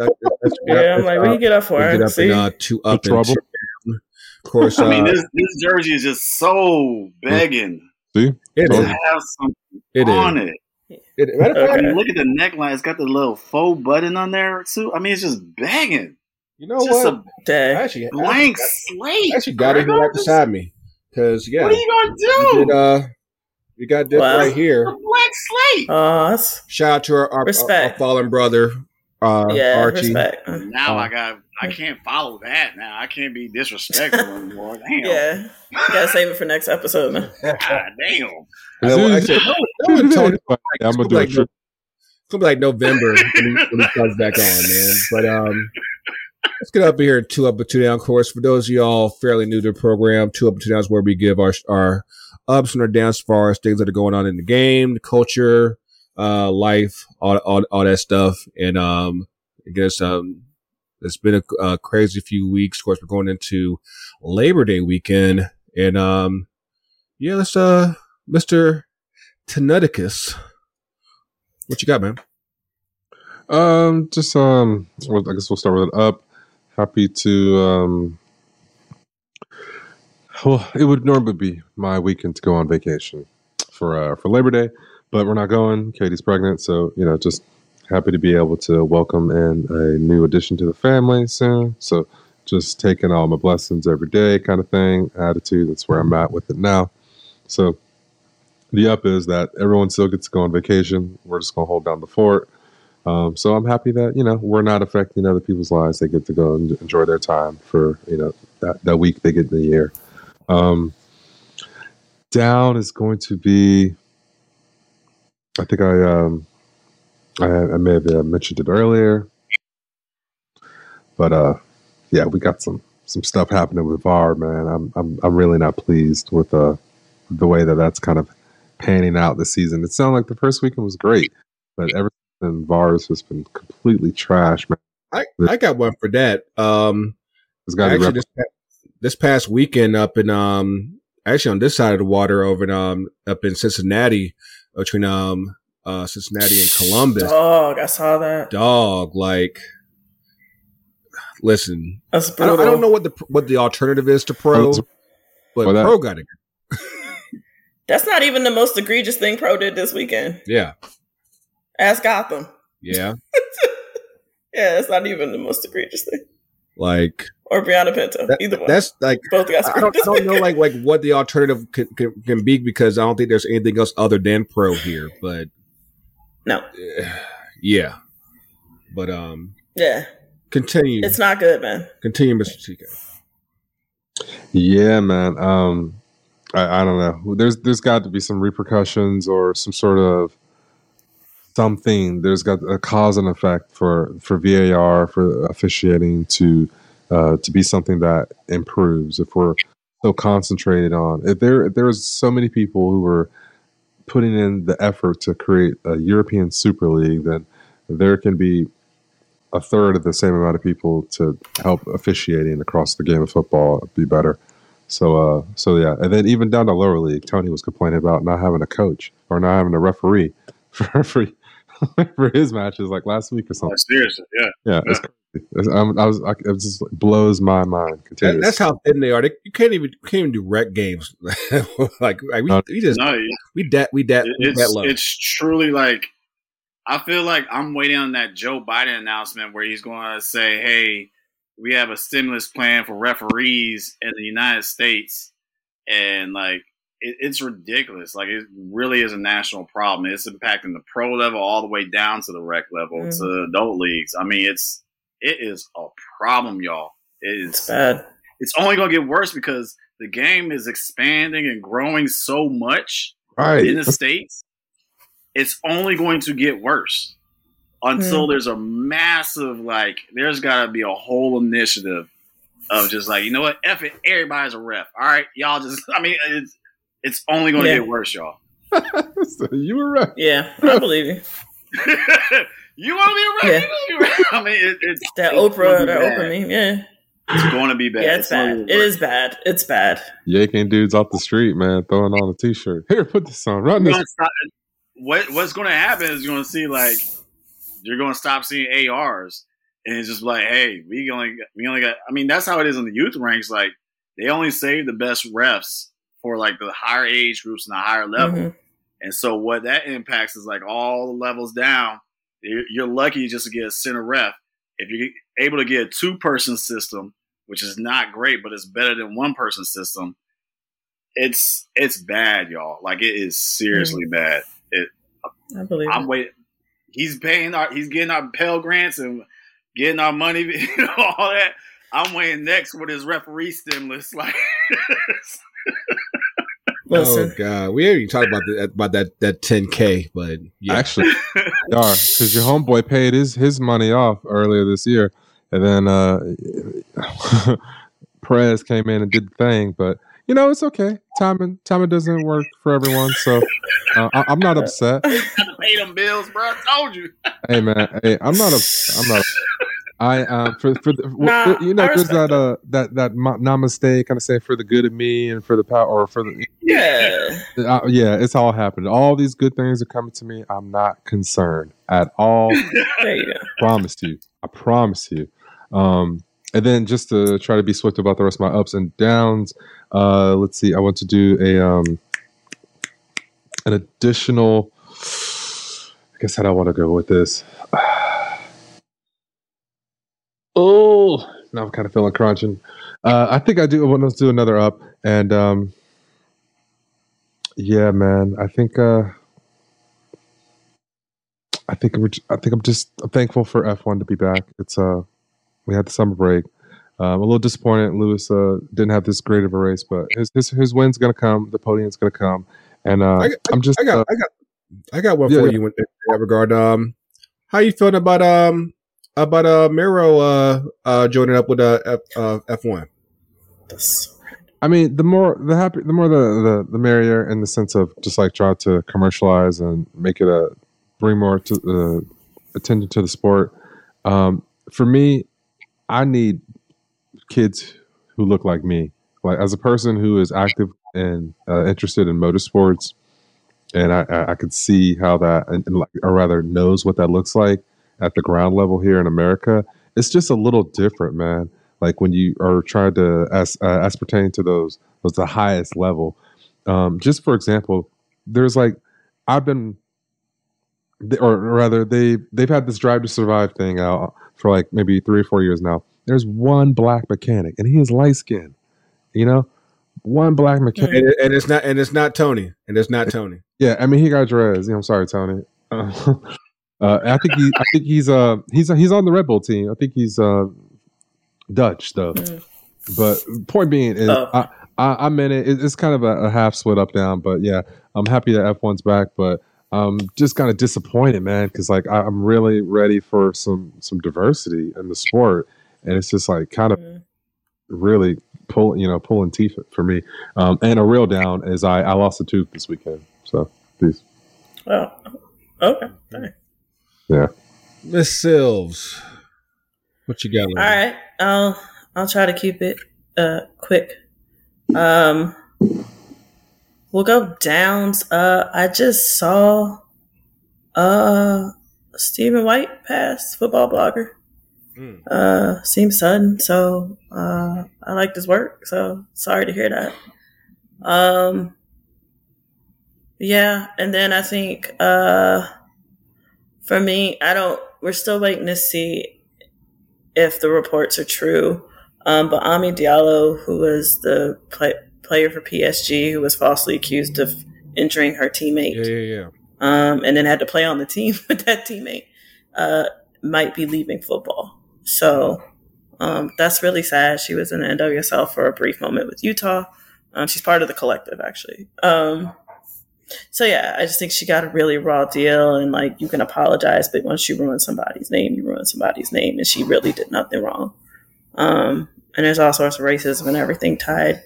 let's get Yeah, up, I'm like, we can get up for it. get up See? and uh, two up and trouble. two down. Of course, uh, I mean, this this jersey is just so begging See? it to have something It on is. it. It, matter Okay. I mean, look at the neckline; it's got the little faux button on there too. I mean, it's just begging. You know just what? a Dang. actually, blank I slate. actually got it here right beside me because yeah, What are you gonna we do? did, uh, we got this Wow. right a here. blank slate. That's Shout out to our, our, our, Respect. fallen brother, uh, yeah, Archie. respect. now uh, I got. I can't follow that. Now I can't be disrespectful anymore. Damn. Yeah. Gotta save it for next episode, man. God damn. You know, I said, no, no one told him I'm gonna do like, a trip. it's gonna be like November when he, when he comes back on, man. But um, let's get up here two up and two down course. For those of y'all fairly new to the program, two up and two down is where we give our our ups and our downs as far as things that are going on in the game, the culture, uh, life, all all, all that stuff. And um, I guess um, it's been a, a crazy few weeks. Of course, we're going into Labor Day weekend, and um, yeah, let's uh, Mister Teneticus. What you got, man? Um, just um, I guess we'll start with an up. Happy to um. Well, it would normally be my weekend to go on vacation for uh, for Labor Day, but we're not going. Katie's pregnant, so you know, just happy to be able to welcome in a new addition to the family soon. So, just taking all my blessings every day, kind of thing. Attitude. That's where I'm at with it now. So, the up is that everyone still gets to go on vacation. We're just gonna hold down the fort. Um, so I'm happy that you know we're not affecting other people's lives. They get to go and enjoy their time for you know that, that week they get in the year. Um, down is going to be. I think I um, I, I may have uh, mentioned it earlier, but uh, yeah, we got some some stuff happening with VAR, man. I'm I'm I'm really not pleased with uh the way that that's kind of panning out this season. It sounded like the first weekend was great, but ever since VARs has been completely trash, man. I, I got one for that. Um, It's got to be actually, this, this past weekend up in um, actually on this side of the water over in um, up in Cincinnati, between um, uh, Cincinnati and Columbus. Dog, I saw that. Dog, like, listen, That's I don't, I don't know what the what the alternative is to pro, Oh, but well, that- pro got it. That's not even the most egregious thing Pro did this weekend. Yeah, Ask Gotham. yeah, Yeah, it's not even the most egregious thing. like Or Brianna Pinto. that- Either one. that's like Both got I don't, I don't know like like what the alternative can, can, can be because I don't think there's anything else other than pro here. But No. yeah, but um, Yeah, continue, it's not good, man. continue, Mister TK. Yeah, man. Um, I, I don't know. There's there's got to be some repercussions or some sort of something. There's got a cause and effect for for VAR for officiating to uh, to be something that improves. If we're so concentrated on if there if there's so many people who are putting in the effort to create a European Super League, then there can be a third of the same amount of people to help officiating across the game of football be better. So, uh, so yeah, and then even down to lower league, Tony was complaining about not having a coach or not having a referee for for, for his matches like last week or Oh, something. seriously, yeah. Yeah, it's crazy. It's, I'm, I was, I, it just blows my mind. That, Continuously. that's how thin they are. They, you can't even you can't even do rec games. like, like we, we just No, we dat we dat it- we that it's low. it's truly like I feel like I'm waiting on that Joe Biden announcement where he's going to say, "Hey, we have a stimulus plan for referees in the United States," and like it, it's ridiculous. Like it really is a national problem. It's impacting the pro level all the way down to the rec level Mhm. to the adult leagues. I mean, it's it is a problem, y'all. It It's bad. it's only going to get worse because the game is expanding and growing so much right. in the states. It's only going to get worse until there's a massive like. There's got to be a whole initiative of just like you know what, F it, everybody's a ref. All right, y'all just. I mean, it's it's only going to Yeah. get worse, y'all. So you were right. Yeah, I believe you. you want to be a ref? You be a ref? I mean, it, it's That it's Oprah, gonna that be Oprah meme. Yeah, It's going to be bad. yeah, it's gonna bad. be It worse. is bad. It's bad. Yanking dudes off the street, man, throwing on a t-shirt. Here, put this on. Run You're this. stop- what what's going to happen is you're going to see like you're going to stop seeing ARs, and it's just like, hey, we only we only got. I mean, that's how it is in the youth ranks. Like they only save the best refs for like the higher age groups and the higher level, Mhm. and so what that impacts is like all the levels down. You're, lucky just to get a center ref. If you're able to get a two person system, which is not great, but it's better than one person system. It's it's bad, y'all. Like it is seriously bad. I believe I'm waiting. He's paying our. He's getting our Pell grants and getting our money, you know, all that. I'm waiting next with his referee stimulus. Like, Listen, Oh god, we already talked about that about that that 10k, but yeah, Actually, they are because your homeboy paid his his money off earlier this year, and then uh Perez came in and did the thing. But you know, it's okay. Timing timing doesn't work for everyone, so uh, I, I'm not upset. pay them bills, bro. I told you. Hey man, hey, I'm not a I'm not. I um for for the, Nah, you know I there's that uh that that ma- namaste kind of say for the good of me and for the power or for the yeah, uh, yeah it's all happening all these good things are coming to me I'm not concerned at all there you go. promise you. I promise you. Um, and then just to try to be swift about the rest of my ups and downs, uh, let's see. I want to do a um, an additional. I guess how do I want to go with this? Oh, now I'm kind of feeling crunching. Uh, I think I do. To do another up, and um, yeah, man. I think. Uh, I think we're, I think I'm just thankful for F1 to be back. It's uh we had the summer break. Um, a little disappointed Lewis uh, didn't have this great of a race, but his his, his win's gonna come. The podium's gonna come, and uh, I, I'm just I got, uh, I got, I got one Yeah, for yeah. you in that regard. Um, how you feeling about um about uh Miro uh uh joining up with uh F uh F one? I mean, the more the happy, the more the, the the merrier in the sense of just like try to commercialize and make it a bring more to uh, attention to the sport. Um, for me, I need kids who look like me. Like as a person who is active and uh, interested in motorsports, and I, I, I could see how that, and, and like, or rather, knows what that looks like at the ground level here in America. It's just a little different, man like when you are trying to as, uh, ascertain to those was the highest level. Um, just for example, there's like I've been, or rather, they they've had this Drive to Survive thing out for like maybe three or four years now. There's one black mechanic, and he is light skinned. You know, one black mechanic. And, and it's not and it's not Tony and it's not Tony. Yeah, I mean he got dreads. You know, I'm sorry, Tony. Uh, uh, I think he, I think he's uh he's he's on the Red Bull team. I think he's uh Dutch though. Mm. But point being is, Oh. I, I I'm in it. It- It's kind of a, a half split up down. But yeah, I'm happy that F1's back. But I'm just kind of disappointed, man, because like I, I'm really ready for some some diversity in the sport, and it's just like kind of Mm. really pull you know pulling teeth for me. Um, and a real down is I I lost a tooth this weekend. So peace. Oh, okay. All right. Miss Silves, what you got? All right. I'll I'll try to keep it uh quick. Um we'll go downs. Uh I just saw uh Stephen White pass football blogger. Mm. Uh seems sudden, so uh I liked his work, so sorry to hear that. Um yeah, and then I think uh for me, I don't we're still waiting to see if the reports are true. Um, but Ami Diallo, who was the play, player for PSG, who was falsely accused of injuring her teammate, Yeah, yeah, yeah. um, and then had to play on the team with that teammate, uh, might be leaving football. So um, that's really sad. She was in the NWSL for a brief moment with Utah. Um, she's part of the collective, actually. So yeah, I just think she got a really raw deal, and like you can apologize, but once you ruin somebody's name, you ruin somebody's name, and she really did nothing wrong. Um, and there's all sorts of racism and everything tied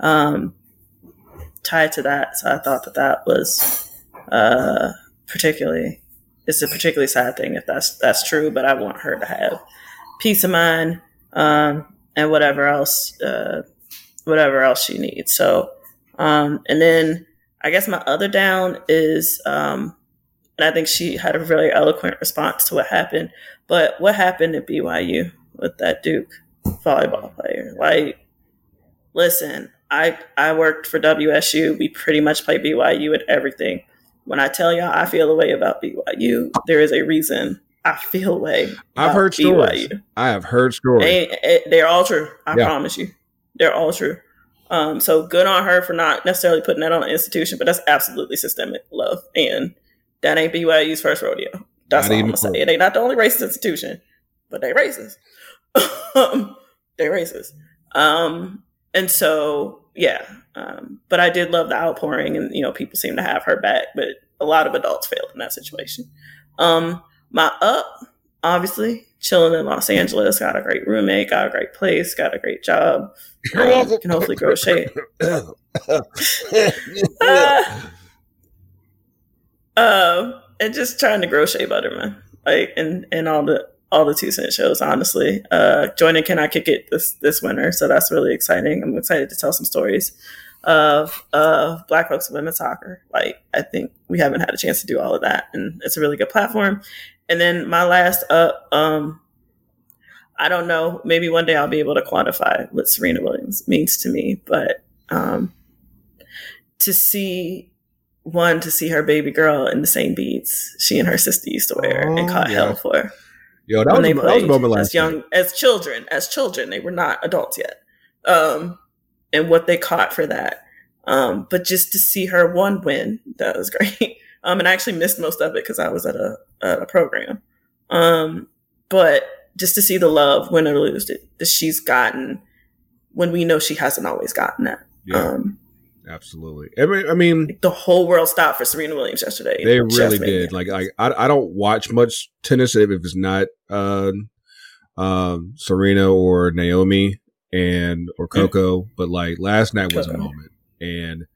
um, tied to that. So I thought that that was uh, particularly it's a particularly sad thing if that's that's true. But I want her to have peace of mind um, and whatever else uh, whatever else she needs. So um, and then I guess my other down is um, and I think she had a really eloquent response to what happened. But what happened at BYU with that Duke volleyball player? Like, listen, I I worked for WSU. We pretty much play BYU at everything. When I tell y'all I feel a way about BYU, there is a reason I feel a way. I've heard stories. I have heard stories. They, they're all true. I Yeah. promise you, they're all true. Um, so good on her for not necessarily putting that on an institution, but that's absolutely systemic love, and that ain't BYU's first rodeo. That's Not all I'm gonna say. It ain't not the only racist institution, but they racist. um, they racist. Um, and so yeah. Um, but I did love the outpouring, and you know, people seem to have her back, but a lot of adults failed in that situation. Um, my up, obviously, chilling in Los Angeles, got a great roommate, got a great place, got a great job. Um, can hopefully grow shade. Ah. um, and just trying to grow shea butter, man. Like and and all the all the two cent shows, honestly. Uh, joining Can I Kick It this this winter, so that's really exciting. I'm excited to tell some stories of of Black folks in women's soccer. Like I think we haven't had a chance to do all of that, and it's a really good platform. And then my last up, um, I don't know. Maybe one day I'll be able to quantify what Serena Williams means to me, but um, to see one to see her baby girl in the same beads she and her sister used to wear and Oh, caught yeah. hell for Yo, that when was, they a, that was a moment as young night. as children as children they were not adults yet um and what they caught for that um but just to see her one win that was great um and i actually missed most of it because i was at a at a program um but just to see the love, win or lose, that, that she's gotten when we know she hasn't always gotten that. Yeah. Um, Absolutely. I mean, I mean, the whole world stopped for Serena Williams yesterday. they really did. Like, I, I, I don't watch much tennis if it's not, uh, um, Serena or Naomi and or Coco. But like last night was a moment, and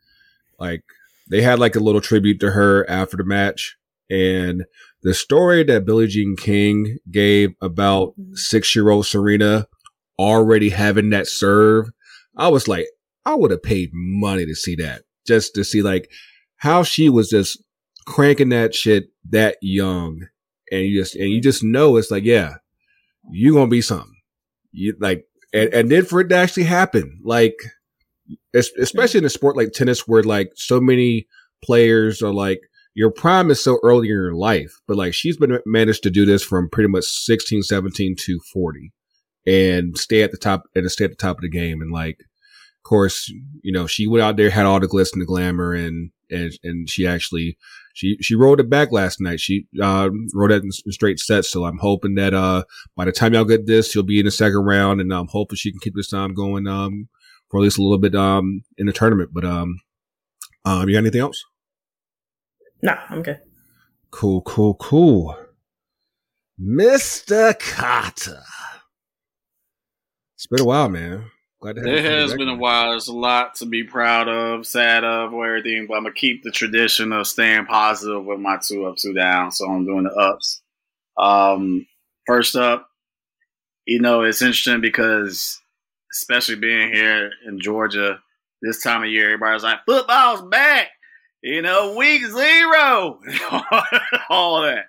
like they had like a little tribute to her after the match, and the story that Billie Jean King gave about mm-hmm. six year old Serena already having that serve, I was like, I would have paid money to see that, just to see like how she was just cranking that shit that young, and you just and you just know it's like, yeah, you gonna be something. You like, and, and then for it to actually happen, like, especially in a sport like tennis, where like so many players are like, your prime is so early in your life, but like she's been managed to do this from pretty much 16, 17 to 40 and stay at the top and stay at the top of the game. And like, of course, you know, she went out there, had all the glitz and the glamour and, and, and she actually, she, she rolled it back last night. She, uh, wrote it in straight sets. So I'm hoping that, uh, by the time y'all get this, she'll be in the second round and I'm hoping she can keep this time going, um, for at least a little bit, um, in the tournament. But, um, um, you got anything else? Nah, I'm good. Cool, cool, cool. Mr. Carter. It's been a while, man. Glad to have It come has been a while. There's a lot to be proud of, sad of, or everything. But I'm gonna keep the tradition of staying positive with my two up, two down. So I'm doing the ups. Um, first up, you know it's interesting because, especially being here in Georgia this time of year, everybody's like, "Football's back." You know, week zero, all that.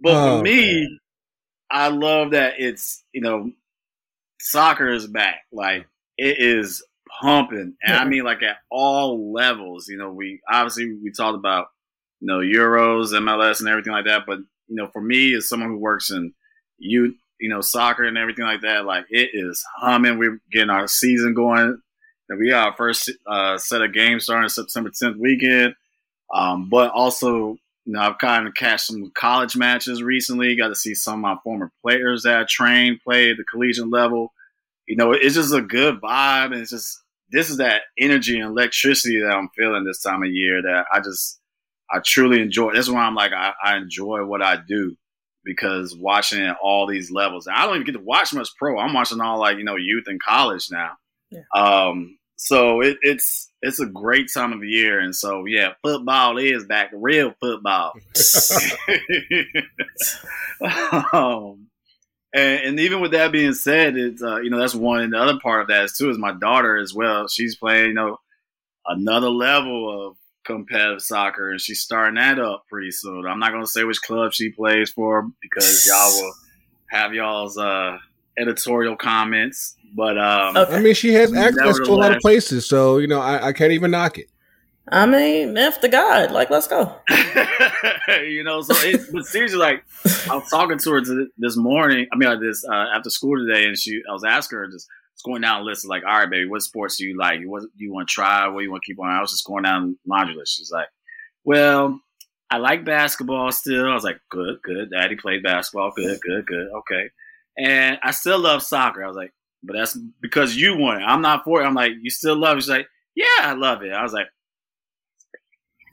But Oh, for me, man. I love that it's you know soccer is back. Like it is pumping, and I mean like at all levels. You know, we obviously we talked about you know Euros, MLS, and everything like that. But you know, for me, as someone who works in youth, you know, soccer and everything like that, like it is humming. We're getting our season going. And we got our first uh, set of games starting September 10th weekend. Um, but also, you know, I've kind of catched some college matches recently. Got to see some of my former players that I trained play at the collegiate level. You know, it's just a good vibe. And it's just, this is that energy and electricity that I'm feeling this time of year that I just, I truly enjoy. That's why I'm like, I, I enjoy what I do because watching at all these levels. And I don't even get to watch much pro. I'm watching all like, you know, youth and college now. Yeah. Um, so it, it's it's a great time of the year, and so yeah, football is back, real football. um, and, and even with that being said, it's uh, you know that's one. And the other part of that is too is my daughter as well. She's playing you know another level of competitive soccer, and she's starting that up pretty soon. I'm not going to say which club she plays for because y'all will have y'all's uh, editorial comments. But um, Okay. I mean, she has access to a lot of places, so you know, I, I can't even knock it. I mean, F the God. Like, let's go. you know, so it, but seriously, like I was talking to her this morning. I mean, like this uh, after school today, and she, I was asking her just just going down a list like, all right, baby, what sports do you like? What do you want to try? What do you want to keep on? I was just going down the laundry list. She's like, well, I like basketball still. I was like, good, good. Daddy played basketball. Good, good, good. Okay. And I still love soccer. I was like, but that's because you want it. I'm not for it. I'm like, you still love it? She's like, yeah, I love it. I was like,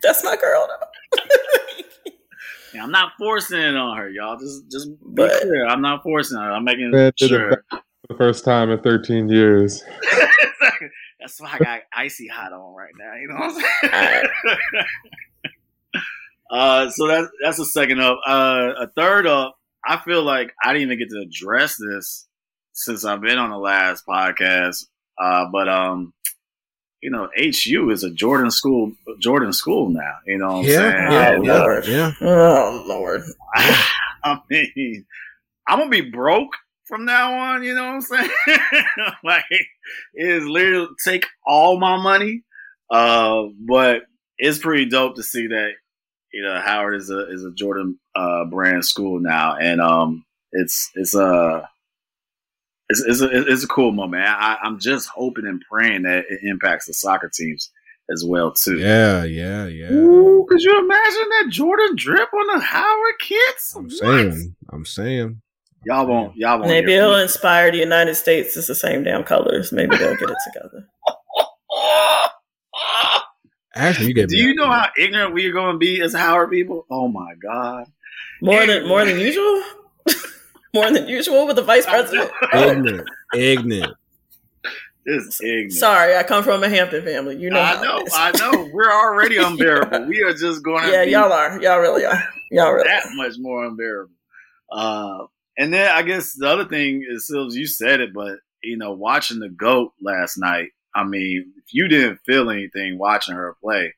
That's my girl, though. Yeah, I'm not forcing it on her, y'all. Just just be But- clear. I'm not forcing her. I'm making it sure. for the first time in 13 years. That's why I got icy hot on right now. You know what I'm saying? uh, so that's that's a second up. Uh, a third up. I feel like I didn't even get to address this since I've been on the last podcast. Uh, but um, you know, HU is a Jordan school. Jordan school now. You know what I'm saying? yeah, Oh, yeah, Lord. yeah. oh Lord. I mean, I'm gonna be broke from now on. You know what I'm saying? like, it is literally take all my money. Uh, but it's pretty dope to see that you know Howard is a is a Jordan uh, brand school now, and um, it's it's a it's it's a, it's a cool moment. I, I'm just hoping and praying that it impacts the soccer teams as well too. Yeah, yeah, yeah. Ooh, could you imagine that Jordan drip on the Howard kids? I'm What? saying, I'm saying. Y'all won't. Y'all won't. Maybe hear it'll from me. inspire the United States. It's the same damn colors. Maybe they'll get it together. Actually, you get Do you know how ignorant we are going to be as Howard people? Oh my god! More than more than usual. more than usual with the vice president. Ignorant, ignorant. This is ignorant. sorry, I come from a Hampton family. You know. I how know. it is. I know. We're already unbearable. We are just going to yeah, be y'all are. Y'all really are. Y'all really. that much more unbearable. Uh, and then I guess the other thing is, Sills, you said it, but you know, watching the goat last night. I mean, if you didn't feel anything watching her play,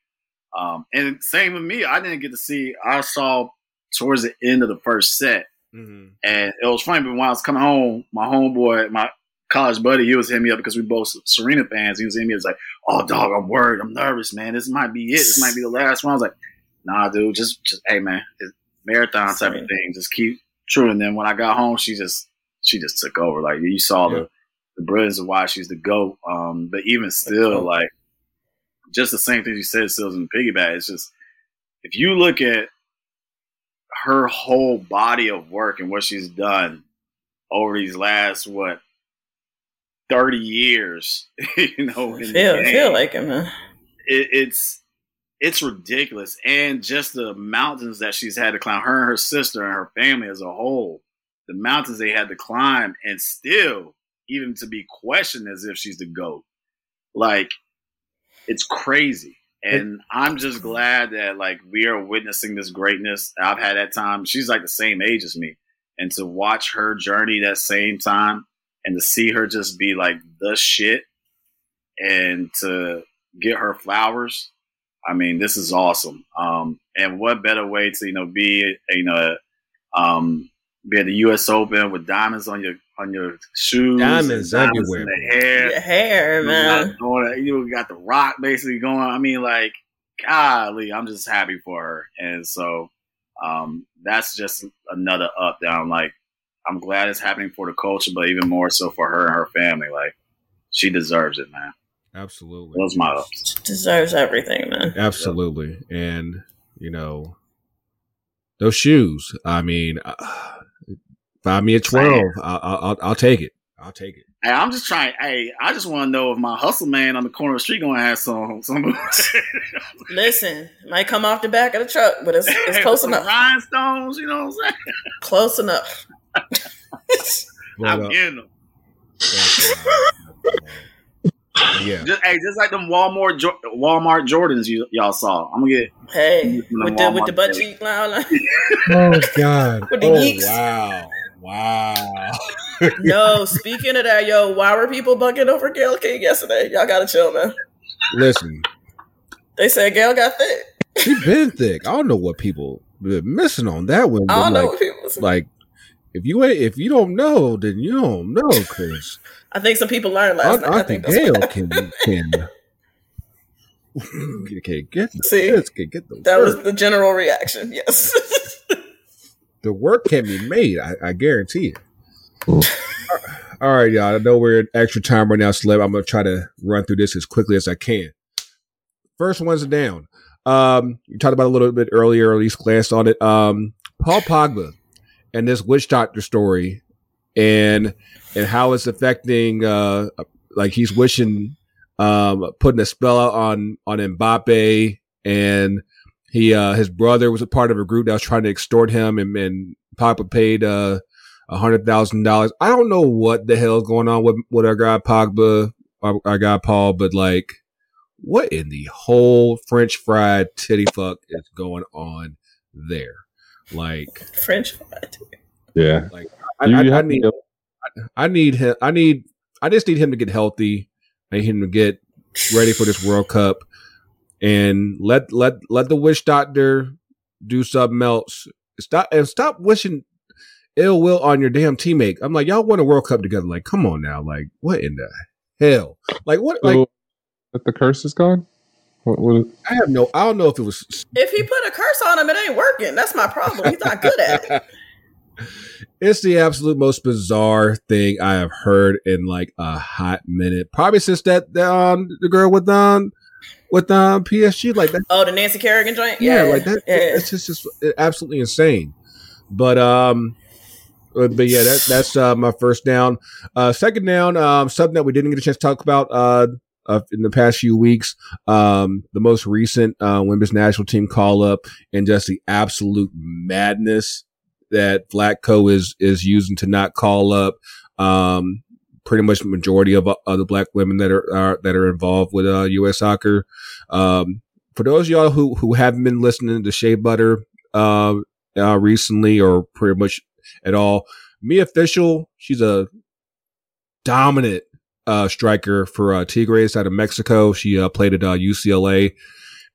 um, and same with me, I didn't get to see. I saw towards the end of the first set, Mm-hmm. and it was funny. But when I was coming home, my homeboy, my college buddy, he was hitting me up because we both Serena fans. He was hitting me. He was like, "Oh, dog, I'm worried. I'm nervous, man. This might be it. This might be the last one." I was like, "Nah, dude. Just, just, hey, man, it's marathon type of thing. Just keep true." And then when I got home, she just, she just took over. Like you saw Yeah. the, the brilliance of why she's the goat. Um, but even still, like, just the same thing you said, Sills and piggyback. It's just if you look at her whole body of work and what she's done over these last what thirty years, you know, in the feel game, feel like it, man. it, it's it's ridiculous, and just the mountains that she's had to climb, her and her sister and her family as a whole, the mountains they had to climb, and still even to be questioned as if she's the goat, like it's crazy. And I'm just glad that like we are witnessing this greatness. I've had that time. She's like the same age as me, and to watch her journey that same time, and to see her just be like the shit, and to get her flowers. I mean, this is awesome. Um, and what better way to you know be you know um, be at the U.S. Open with diamonds on your on your shoes, Diamonds and everywhere, in the hair. Your hair, You man. got, you got the rock basically going. I mean, like, golly, I'm just happy for her, and so um, that's just another up down. Like, I'm glad it's happening for the culture, but even more so for her and her family. Like, she deserves it, man. Absolutely. Those my ups. Deserves everything, man. Absolutely. And, you know, those shoes, I mean, uh, find me a 12. I'll, I'll, I'll take it. I'll take it. Hey, I'm just trying. Hey, I just want to know if my hustle man on the corner of the street gonna have some some. Listen, might come off the back of the truck, but it's it's close enough. Rhinestones, you know what I'm saying? Close enough. I'm uh, getting them. yeah. Just, hey, just like them Walmart Jo- Walmart Jordans you y'all saw. I'm gonna get Hey, From the with the with the Walmart butt thing. cheek line. Oh, God. With the oh, geeks. wow. Wow. Yo, speaking of that, yo, why were people bucking over Gayle King yesterday? Y'all gotta chill, man. Listen, They said Gayle got thick. she been thick. I don't know what people been missing on that one. I don't know like, what people. Like, if you ain't, if you don't know, then you don't know, Chris. I think some people learned I, last night. I I think think Gayle can can okay get the, See? this, can get the that was the general reaction. Yes. the work can be made. I, I guarantee it. All right, y'all. I know we're in extra time right now, Celeb. I'm gonna try to run through this as quickly as I can. First one's down. Um, you talked about a little bit earlier, or at least glanced on it. Um, Paul Pogba and this witch doctor story, and and how it's affecting. Uh, like he's wishing, um, putting a spell out on on Mbappe, and he uh his brother was a part of a group that was trying to extort him, and, and Pogba paid uh a hundred thousand dollars. I don't know what the hell's going on with with our guy Pogba, our, our guy Paul, but like, what in the whole French fried titty fuck is going on there? Like, French fried. Yeah. I, You- I, you I need, go- I need him. I need, I just need him to get healthy. I need him to get ready for this World Cup, and let let let the witch doctor do something else. Stop and stop wishing ill will on your damn teammate. I'm like, y'all won a World Cup together. Like, come on now. Like, what in the hell? Like, what? Like, So, that the curse is gone. What, what, I have no. I don't know if it was. If he put a curse on him, it ain't working. That's my problem. He's not good at it. It's the absolute most bizarre thing I have heard in like a hot minute. Probably since that the, um the girl with um with um PSG like that. Oh, the Nancy Kerrigan joint. Yeah, Yeah, like that. Yeah. It's just, just absolutely insane. But um, Uh, but yeah, that, that's uh, my first down. Uh, second down, um, something that we didn't get a chance to talk about uh, uh, in the past few weeks. Um, the most recent uh, women's national team call up and just the absolute madness that Vlatko is is using to not call up. Um, pretty much majority of, of the black women that are, are that are involved with uh, U.S. soccer. Um, for those y'all who who haven't been listening to Shea Butter uh, uh, recently or pretty much at all, Mia Fishel, she's a dominant uh, striker for uh, Tigres out of Mexico. She uh, played at uh, UCLA,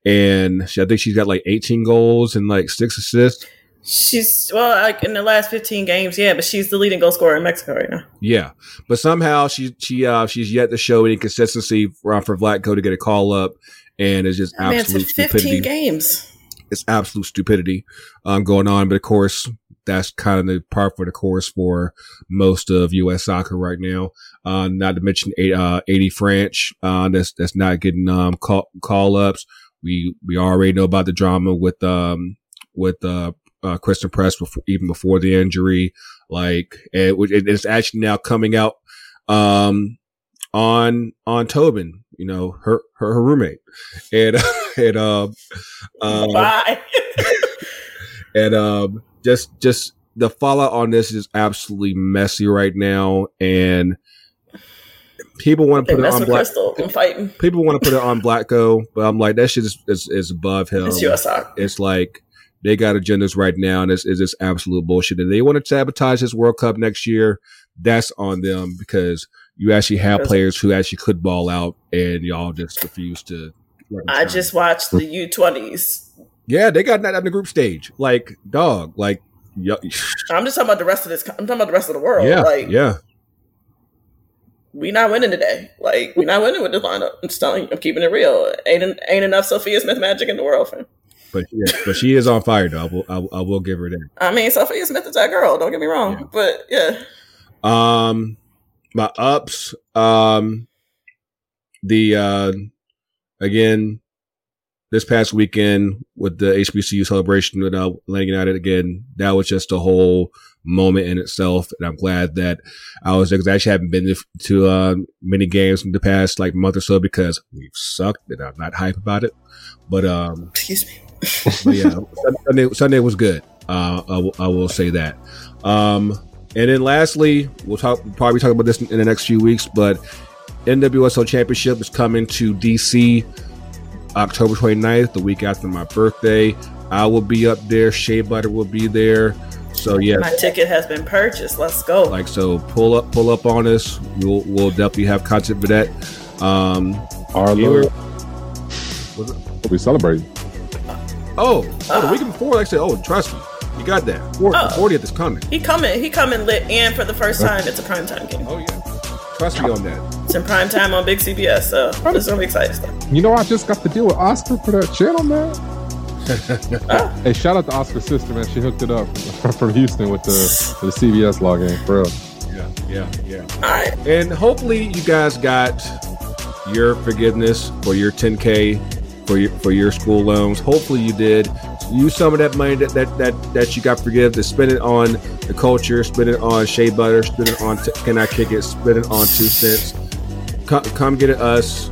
and she, I think she's got like 18 goals and like six assists. She's well, like in the last 15 games, yeah, but she's the leading goal scorer in Mexico right now. Yeah, but somehow she she uh, she's yet to show any consistency for, for Vlatko to get a call up, and it's just man absolute took 15 stupidity. games. It's absolute stupidity um, going on. But of course, that's kind of the part for the course for most of U.S. soccer right now. Uh, not to mention uh, AD Franch, uh, that's that's not getting um, call call ups. We we already know about the drama with um with uh, uh Christen Press before even before the injury. Like it, it- it's actually now coming out um on on Tobin, you know her her, her roommate, and and um uh, Bye. and um, just just the fallout on this is absolutely messy right now, and people want to put it on black. Crystal. I'm fighting. People want to put it on Vlatko, but I'm like that shit is is, is above him. It's. It's like they got agendas right now, and it's, it's just absolute bullshit. And they want to sabotage this World Cup next year. That's on them because you actually have players who actually could ball out, and y'all just refuse to. I just watched the U20s. yeah, they got that on the group stage. Like dog, like I'm just talking about the rest of this. I'm talking about the rest of the world. yeah, like yeah. we not winning today. Like we not winning with this lineup. I'm just telling you. I'm keeping it real. Ain't ain't enough Sophia Smith magic in the world, fam. But yeah, but she is on fire though. I will, I will, I will give her that. I mean, Sophia Smith is that girl. Don't get me wrong. Yeah. But yeah, Um, my ups. Um, the uh, again, this past weekend with the HBCU celebration with uh, Atlanta United again, that was just a whole moment in itself, and I'm glad that I was there because I actually haven't been to, to uh, many games in the past like month or so because we've sucked, and I'm not hype about it. But um, excuse me. But yeah, Sunday, Sunday was good. Uh, I, will, say that. Um, and then lastly, we'll talk probably talk about this in, in the next few weeks, but NWSL Championship is coming to DC October 29th, the week after my birthday. I will be up there. Shea Butter will be there. So yeah, My ticket has been purchased. Let's go. like so, pull up, pull up on us. We'll we'll definitely have content for that. Um, Our you Lord, what we celebrate. Oh, oh, the week ah. before, like I said, oh, trust me, you got that. Oh. The 40th is coming. he coming. He coming lit. And for the first time, it's a primetime game. Oh yeah, trust me on that. It's in prime time on Big CBS. So this is really exciting stuff. You know, I just got to deal with Oscar for that channel, man. Oh, Hey, shout out to Oscar's sister, man. She hooked it up from Houston with the the CBS login, for real. Yeah, yeah, yeah. all right. And hopefully you guys got your forgiveness for your 10k for your for your school loans. Hopefully you did. Use some of that money that that that, that you got forgive to spend it on the culture, spend it on shea butter, spend it on t- can I kick it, spend it on two cents. Come, come get it us.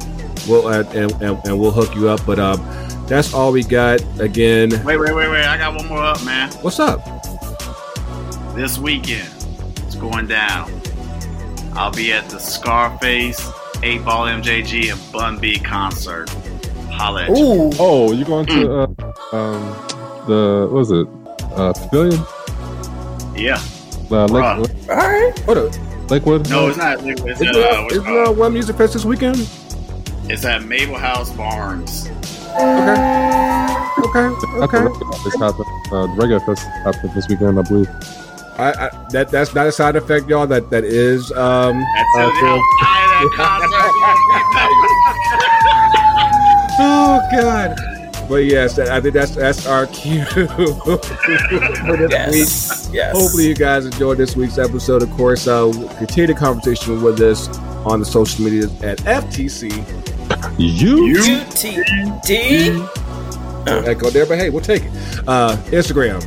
We'll uh, and, and and we'll hook you up. But um, that's all we got. Again, Wait, wait, wait, wait. I got one more up, man. what's up? This weekend, it's going down. I'll be at the Scarface 8 Ball MJG and Bun B concert. Holla at you. Ooh. Oh, you going to uh, um the what was it uh pavilion? Yeah. Uh, Lake, All right. What up? Lakewood? No, it's not. It's, Is uh, uh, what's is it called? uh, one music fest this weekend? it's at Mable House Barnes. Okay. Okay. Okay. It's happened. Uh, the regular fest happened this weekend, I believe. I, I, that that's not a side effect, y'all. That that is um. That's uh, it. oh God. But yes, I think that's that's our cue for this week. Yes. Yes. Hopefully, you guys enjoyed this week's episode. Of course, uh, continue the conversation with us on the social media at FTC UTD. Echo there, but hey, we'll take it. Uh, Instagram,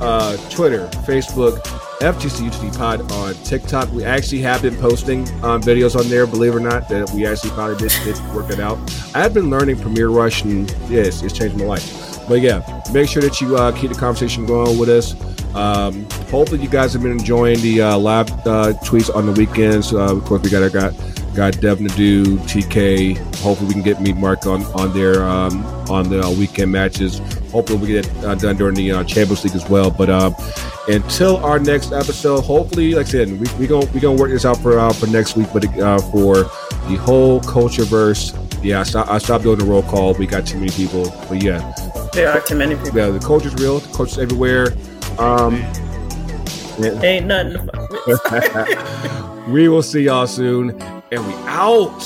uh, Twitter, Facebook, FTC UTD Pod on TikTok. We actually have been posting um, videos on there, believe it or not, that we actually finally did, did work it out. I've been learning Premiere Rush, and yes, it's changed my life. But yeah, make sure that you uh, keep the conversation going with us. Um, hopefully, you guys have been enjoying the uh, live uh, tweets on the weekends. Uh, of course, we got got got Devin to do TK. Hopefully, we can get me Mark on on there um, on the uh, weekend matches. Hopefully, we get it uh, done during the Champions League as well. But um, until our next episode, hopefully, like I said, we we gonna we gonna work this out for for next week. But for the whole culture verse, yeah, I, stop, I stopped doing the roll call. We got too many people. But yeah, There are too many people. yeah, the coach is real. The coach is everywhere. Um, yeah. Ain't nothing to fuck with. we will see y'all soon, and we out.